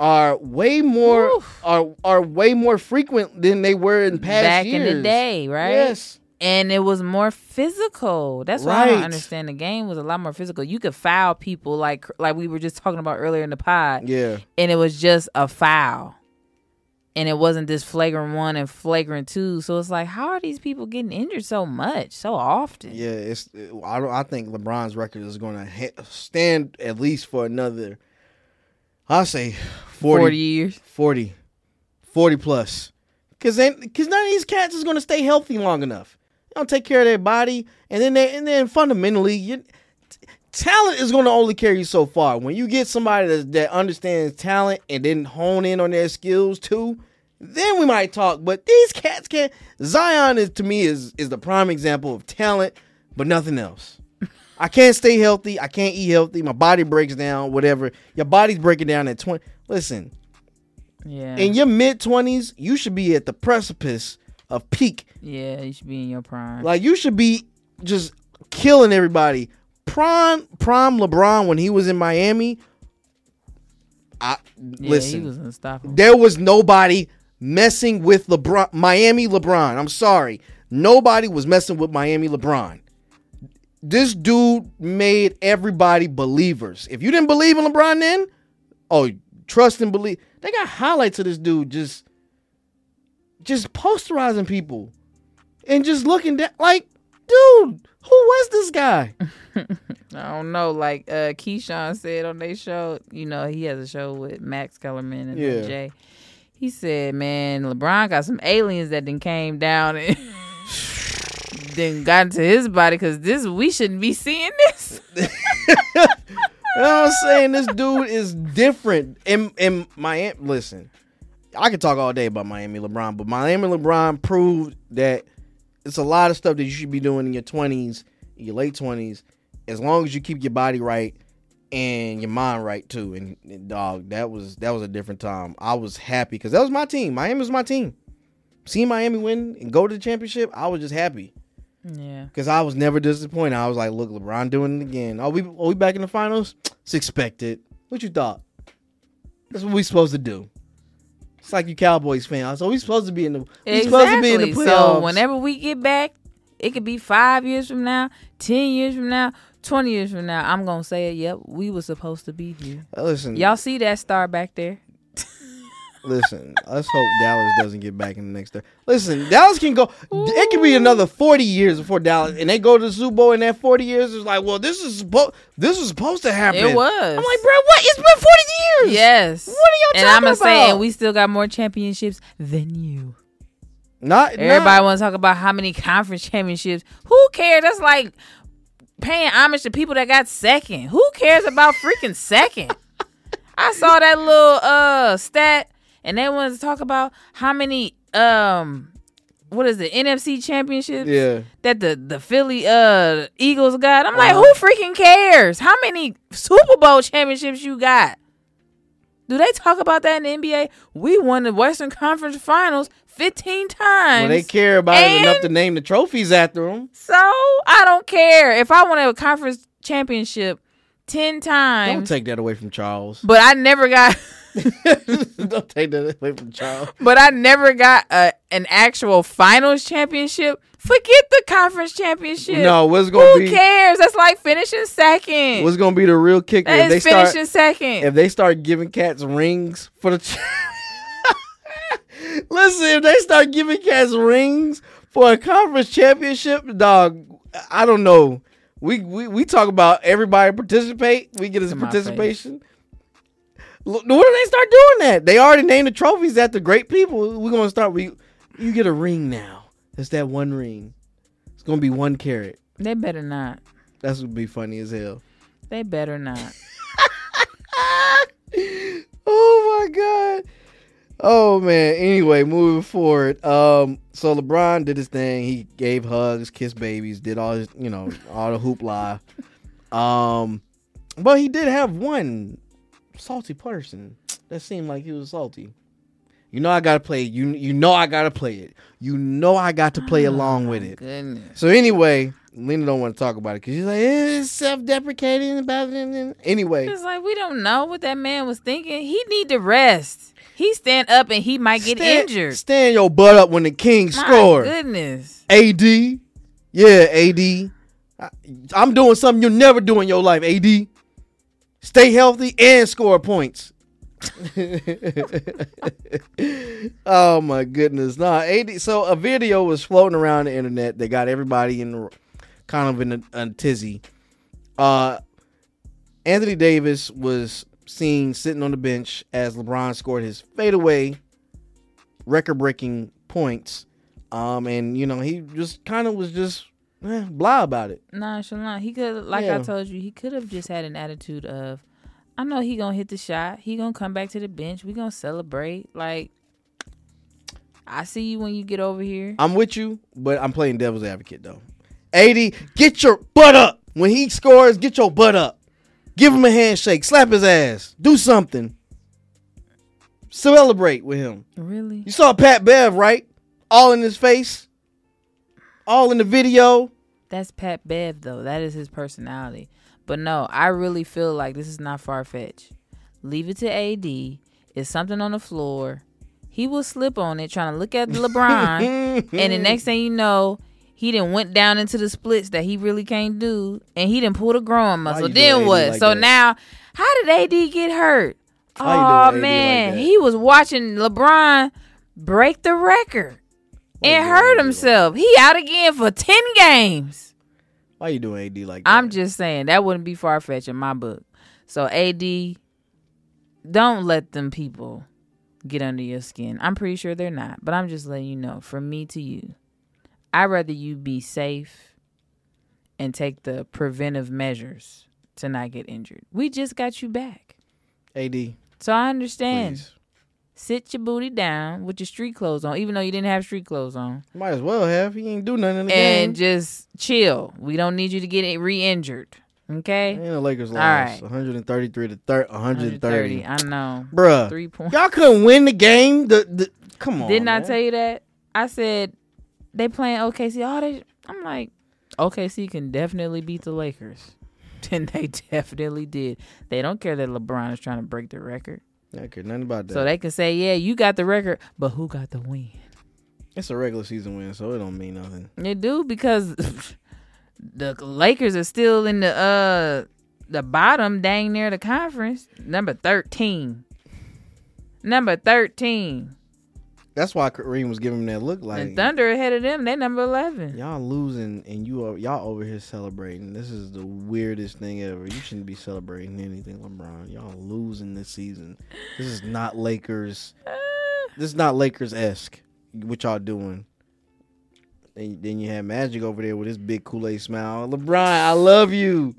are way more Oof. are are way more frequent than they were in past Back years. in the day, right? Yes. and it was more physical. That's why I don't understand. The game was a lot more physical. You could foul people like like we were just talking about earlier in the pod, Yeah. and it was just a foul, and it wasn't this flagrant one and flagrant two. So it's like, how are these people getting injured so much, so often? Yeah. It's. I. I think LeBron's record is going to stand at least for another. I'll say 40, 40 years. 40, 40 plus. Cause then, cause none of these cats is gonna stay healthy long enough. They don't take care of their body, and then they, and then fundamentally, you talent is going to only carry you so far. When you get somebody that, that understands talent and then hone in on their skills too, then we might talk. But these cats can't. Zion is to me is is the prime example of talent, but nothing else. I can't stay healthy. I can't eat healthy. My body breaks down. Whatever. Your body's breaking down at twenty. Listen, Yeah. in your mid twenties, you should be at the precipice of peak. yeah, you should be in your prime. Like you should be just killing everybody. Prime prime LeBron when he was in Miami. I yeah, listen. was unstoppable. there was nobody messing with LeBron Miami LeBron. I'm sorry. Nobody was messing with Miami LeBron. This dude made everybody believers. If you didn't believe in LeBron then, oh, trust and believe. They got highlights of this dude just just posterizing people and just looking down like, dude, who was this guy? I don't know. Like uh Keyshawn said on their show, you know, he has a show with Max Kellerman and Yeah. Jay. He said, Man, LeBron got some aliens that then came down and then got into his body because this we shouldn't be seeing this. You know what I'm saying? This dude is different. In in Miami, listen, I could talk all day about Miami LeBron, but Miami LeBron proved that it's a lot of stuff that you should be doing in your 20s, your late 20s, as long as you keep your body right and your mind right too. And, and dog, that was that was a different time. I was happy because that was my team. Miami was my team. Seeing Miami win and go to the championship, I was just happy. yeah. Because I was never disappointed. I was like, look, LeBron doing it again. Are we are we back in the finals? It's expected. What you thought? That's what we supposed to do. It's like you Cowboys fans. So we supposed to be in the we supposed to be in the playoffs. So whenever we get back, it could be five years from now, ten years from now, twenty years from now. I'm gonna say it. Yep, we were supposed to be here. Listen, Y'all see that star back there? Listen. Let's hope Dallas doesn't get back in the next. Third. Listen, Dallas can go. It could be another forty years before Dallas, and they go to the Super Bowl in that forty years. It's like, well, this is supposed. This was supposed to happen. It was. I'm like, bro, what? It's been forty years. Yes. What are y'all And talking I'm saying about? we still got more championships than you. Not Everybody want to talk about how many conference championships. Who cares? That's like paying homage to people that got second. Who cares about freaking second? I saw that little uh stat and they wanted to talk about how many um what is the NFC championships Yeah. that the the Philly uh Eagles got. I'm like, Uh-huh. who freaking cares? How many Super Bowl championships you got? Do they talk about that in the NBA? We won the Western Conference Finals 15 times. Well, they care about it enough to name the trophies after them. So I don't care if I won a conference championship 10 times. Don't take that away from Charles. but I never got. Don't take that away from Charles. But I never got a, an actual finals championship. Forget the conference championship. No, what's gonna be? Who cares? That's like finishing second. what's gonna be the real kicker That if they is start second. if they start giving cats rings for the. Ch- Listen, if they start giving cats rings for a conference championship, dog, I don't know. We we, we talk about everybody participate. We get his participation. Look, When do they start doing that? They already named the trophies after great people. We're gonna start. We you get a ring now. It's that one ring. It's gonna be one carat. they better not. That's gonna be funny as hell. They better not. oh my god. Oh man. Anyway, moving forward. Um, so LeBron did his thing. He gave hugs, kissed babies, did all his, you know, all the hoopla. Um, but he did have one salty person that seemed like he was salty. You know I gotta play. it. You you know I gotta play it. You know I got to play along with it. Goodness. So anyway, Lena don't want to talk about it because she's like, eh, it's self-deprecating about it. Anyway, It's like we don't know what that man was thinking. He need to rest. He stand up and he might get stand, injured. Stand your butt up when the king My score. goodness. AD, yeah, AD. I, I'm doing something you'll never do in your life. AD, stay healthy and score points. oh my goodness, nah. So a video was floating around the internet. They got everybody in kind of in a, a tizzy. Uh, Anthony Davis was seen sitting on the bench as LeBron scored his fadeaway, record-breaking points. Um, and you know he just kind of was just eh, blah about it. nonchalant. He could, like Yeah. I told you, he could have just had an attitude of, I know he gonna hit the shot. He gonna come back to the bench. We gonna celebrate. Like, I see you when you get over here. I'm with you, but I'm playing devil's advocate though. AD, get your butt up. When he scores, get your butt up. Give him a handshake, slap his ass, do something. Celebrate with him. Really? You saw Pat Bev, right? All in his face. All in the video. That's Pat Bev though. That is his personality. But no, I really feel like this is not far fetched. Leave it to AD. It's something on the floor. He will slip on it, trying to look at LeBron, and the next thing you know, he done went down into the splits that he really can't do, and he done pulled a growing muscle. Then what? like so that? now, how did AD get hurt? Oh AD like man, he was watching LeBron break the record and hurt himself. He out again for ten games. Why you doing AD like that? I'm just saying that wouldn't be far fetched in my book. So AD, don't let them people get under your skin. I'm pretty sure they're not, but I'm just letting you know. From me to you, I'd rather you be safe and take the preventive measures to not get injured. We just got you back, AD. so I understand. Please. Sit your booty down with your street clothes on, even though you didn't have street clothes on, Might as well have. He ain't do nothing in the game. and game. just chill. We don't need you to get re-injured. Okay. And the Lakers lost. right. 133 to thir- 130. 130. I know. Bruh. Three points. Y'all couldn't win the game. The, the come on. Didn't I tell you that? I said they playing OKC. Oh, they. I'm like, OKC can definitely beat the Lakers. And they definitely did. They don't care that LeBron is trying to break the record, I care nothing about that. so they can say, "Yeah, you got the record, but who got the win?" it's a regular season win, so it don't mean nothing. They do because the Lakers are still in the uh the bottom, dang near the conference, number thirteen. Number thirteen. That's why Kareem was giving him that look like and Thunder ahead of them. They number eleven. y'all losing and you are y'all over here celebrating. This is the weirdest thing ever. You shouldn't be celebrating anything, LeBron. Y'all losing this season. This is not Lakers. Uh. This is not Lakers esque. What y'all doing? Then, then you have Magic over there with his big Kool Aid smile. LeBron, I love you.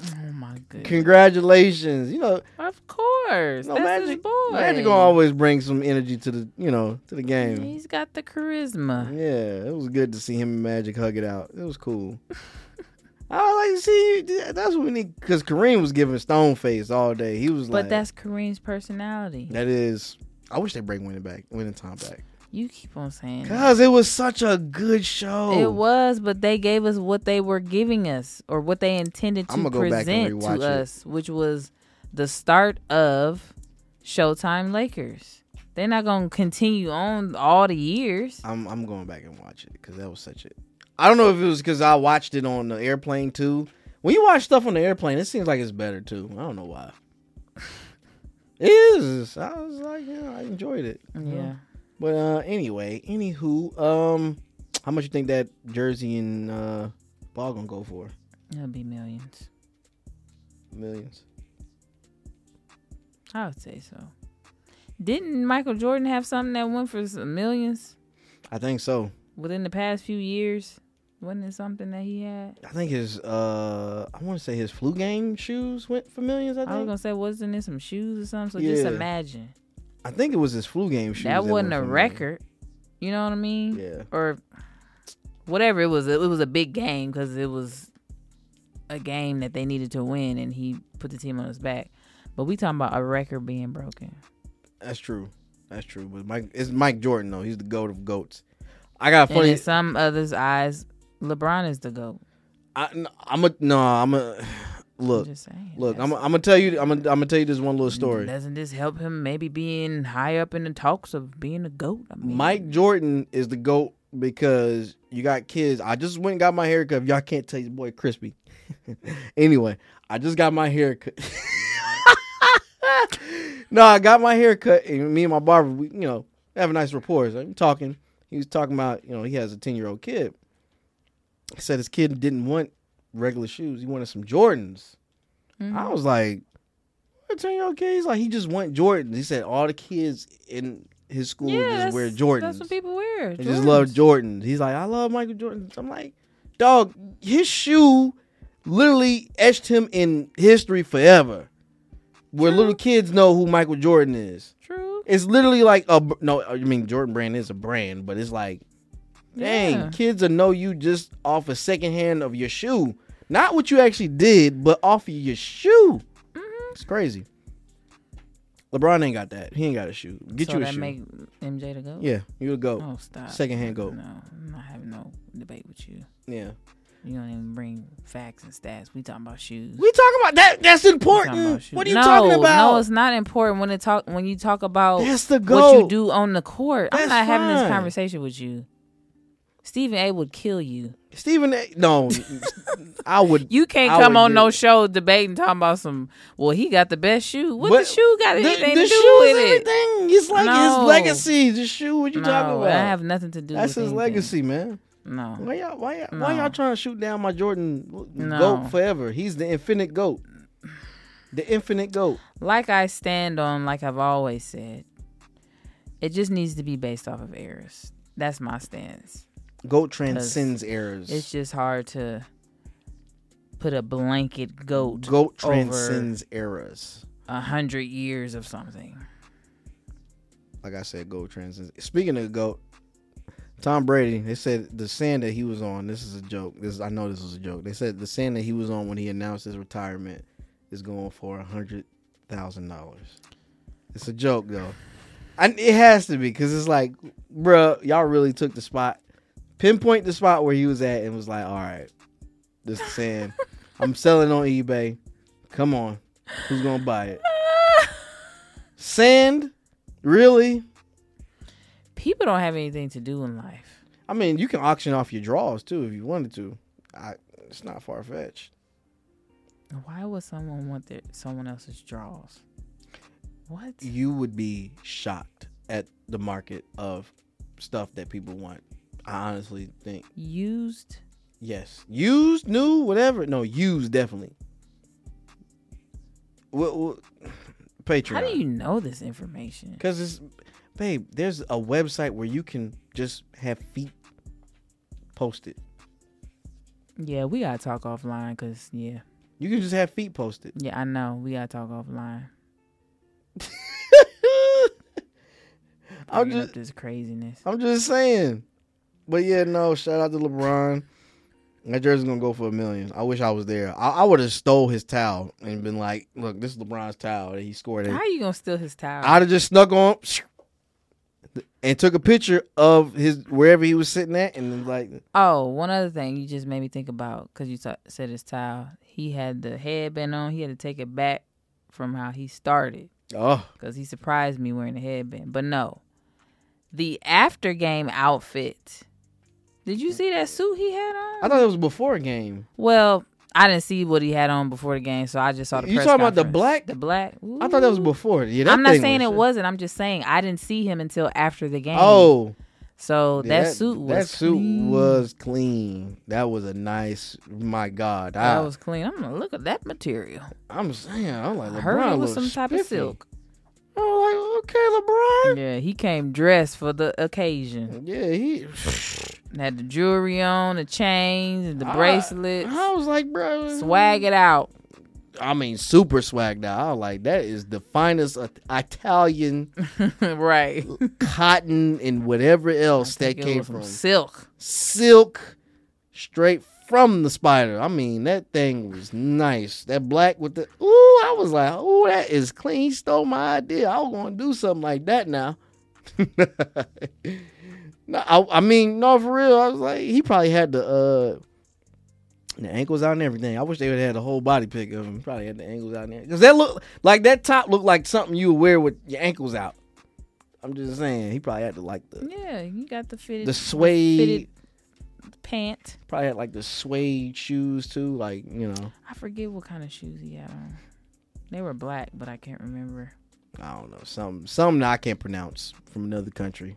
Oh my goodness. Congratulations. You know, Of course. No, That's Magic. Magic gonna always bring some energy to the you know to the game. He's got the charisma. Yeah, it was good to see him and Magic hug it out. It was cool. I like to see that's what we need because Kareem was giving stone face all day. He was But like, but that's Kareem's personality. that is. I wish they bring winning back, winning time back, You keep on saying cause it was such a good show. It was, but they gave us what they were giving us or what they intended to I'ma go back and present to it. us, which was the start of Showtime Lakers. They're not going to continue on all the years. I'm I'm going back and watch it because that was such a. I don't know if it was because I watched it on the airplane too. When you watch stuff on the airplane, it seems like it's better too. I don't know why. It is. I was like, yeah, I enjoyed it. Yeah. But uh anyway, anywho, um how much you think that jersey and uh ball gonna go for? It'll be millions. Millions. I would say so. Didn't Michael Jordan have something that went for some millions I think so. within the past few years? Wasn't it something that he had? I think his uh I wanna say his flu game shoes went for millions, I think. I was gonna say, wasn't it some shoes or something? So just imagine I think it was his flu game that wasn't a record. You know what I mean? Yeah. Or whatever it was. It was a big game because it was a game that they needed to win, and he put the team on his back. But we talking about a record being broken. That's true. That's true. But Mike it's Mike Jordan though. He's the goat of goats. I got a And funny in some others' eyes, LeBron is the goat. I, I'm a no, I'm a look. saying. Look, I'm I'm gonna tell you I'm gonna, I'm gonna tell you this one little story. Doesn't this help him maybe being high up in the talks of being a goat? I mean, Mike Jordan is the GOAT because you got kids. I just went and got my hair cut. If y'all can't tell your boy crispy. anyway, I just got my hair cut. no, I got my hair cut and me and my barber, we, you know, have a nice rapport. So I'm talking. He was talking about, you know, he has a 10 year old kid. He said his kid didn't want regular shoes. He wanted some Jordans. Mhm. I was like, 10 year old kid? He's like, he just want Jordans. He said all the kids in his school yeah, just wear Jordans. That's what people wear. They just love Jordans. He's like, I love Michael Jordan. I'm like, dog, his shoe literally etched him in history forever. Where little kids know who Michael Jordan is. True. It's literally like a no. I mean Jordan brand is a brand, but it's like, dang, Yeah. kids will know you just off a second hand of your shoe, not what you actually did, but off of your shoe. Mm-hmm. It's crazy. LeBron ain't got that. He ain't got a shoe. Get so you a that shoe. make MJ to go. yeah, you would go. Oh, stop. Secondhand goat. No, I'm not having no debate with you. Yeah. You don't even bring facts and stats. We talking about shoes. We talking about that. That's important. What are you no, talking about? No, it's not important when it talk when you talk about That's the what you do on the court. I'm That's not having this conversation with you. Stephen A. would kill you. Stephen, A- no, I would. You can't I come would on do no it. show debating talking about some. Well, he got the best shoe. What But the shoe got the, anything the to do shoes, with it? everything. It's like No. his legacy. The shoe. What you talking no, about? I have nothing to do. That's with his anything. legacy, man. No, Why y'all? Why y'all? Why No. y'all trying to shoot down my Jordan No. goat forever? He's the infinite goat. The infinite goat. like I stand on, like I've always said, it just needs to be based off of errors. That's my stance. Goat transcends errors. It's just hard to put a blanket goat goat transcends eras. a hundred years of something. Like I said, goat transcends. Speaking of goat, Tom Brady. They said the sand that he was on. This is a joke. This I know this was a joke. They said the sand that he was on when he announced his retirement is going for a hundred thousand dollars. It's a joke though. And it has to be because it's like, bruh, y'all really took the spot, pinpoint the spot where he was at, and was like, all right, this is sand. I'm selling on eBay. Come on, who's gonna buy it? Sand, really? People don't have anything to do in life. I mean, you can auction off your draws too if you wanted to. I, it's not far fetched. Why would someone want their someone else's draws? What? You would be shocked at the market of stuff that people want. I honestly think Used? yes, used, new, whatever. No, used definitely. What, what Patreon? How do you know this information? Because it's, babe. There's a website where you can just have feet posted. Yeah, we gotta talk offline because yeah, You can just have feet posted. yeah, I know we gotta talk offline. I'm just, this craziness. I'm just saying. But yeah, no. Shout out to LeBron. That jersey's gonna go for a million. I wish I was there. I, I would have stole his towel and been like, "Look, this is LeBron's towel that he scored in." How are you gonna steal his towel? I'd have just snuck on and took a picture of his wherever he was sitting at, and then like, Oh, one other thing you just made me think about because you ta- said his towel. He had the headband on. He had to take it back from how he started oh, because he surprised me wearing the headband. But no, the after game outfit. Did you see that suit he had on? I thought it was before a game. well, I didn't see what he had on before the game, so I just saw the. You press talking about the black? The black. I thought that was before. Yeah, that I'm not saying was- it wasn't. I'm just saying I didn't see him until after the game. Oh, so yeah, that, suit was that suit clean. was clean. That was a nice. My God, I, that was clean. I'm gonna look at that material. I'm saying, I'm like, I heard LeBron it was some type of silk. I'm like, okay, LeBron. Yeah, he came dressed for the occasion. Yeah, he. Had the jewelry on, the chains, the I- bracelets. I, was like, bro, Swag it out. I mean, super swagged out. I was like, that is the finest Italian right. cotton and whatever else that came from silk. silk, straight from the spider. I mean, that thing was nice. That black with the ooh, I was like, ooh, that is clean. He stole my idea. I was gonna do something like that now. no, I, I mean, no, for real. I was like, he probably had the uh the ankles out and everything. I wish they would have had the whole body pic of him. Probably had the ankles out there because that look like that top looked like something you would wear with your ankles out. I'm just saying, he probably had to like the Yeah, you got the fitted the suede. fitted pant. Probably had like the suede shoes too, like you know. I forget what kind of shoes he had on. They were black, but I can't remember. I don't know, some something I can't pronounce from another country.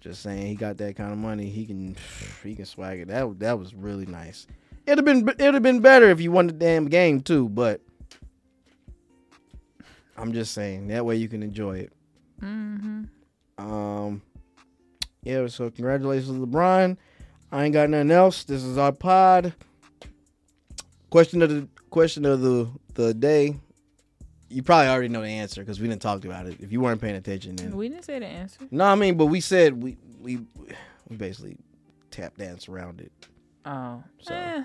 Just saying, he got that kind of money. He can he can swag it. That that was really nice. It'd have been it'd have been better if you won the damn game too, but I'm just saying that way you can enjoy it. Mm-hmm. Um, yeah. So congratulations, LeBron. I ain't got nothing else. This is our pod. Question of the question of the the day. You probably already know the answer because we didn't talk about it. If you weren't paying attention, then We didn't say the answer. no, I mean, but we said we we we basically tap dance around it. Oh, So- eh,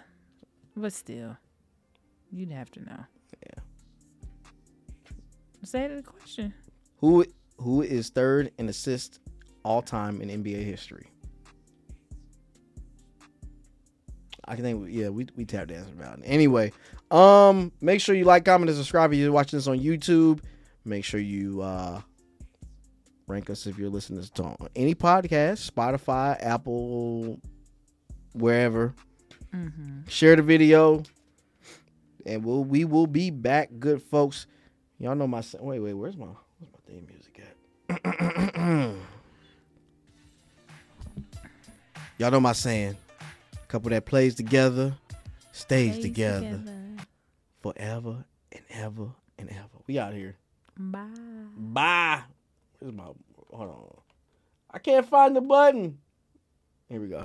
but still, you'd have to know. Yeah. Say the question. Who who is third in assist all time in NBA history? I can think yeah, we we tap dance about it. Anyway, um make sure you like, comment, and subscribe if you're watching this on YouTube. Make sure you uh rank us if you're listening to this on any podcast, Spotify, Apple, wherever. Mm-hmm. Share the video. And we'll we will be back, good folks. Y'all know my wait, wait, where's my where's my theme music at? Y'all know my saying. Couple that plays together, stays together, forever and ever and ever. We out here. Bye. Bye. Where's my hold on. I can't find the button. Here we go.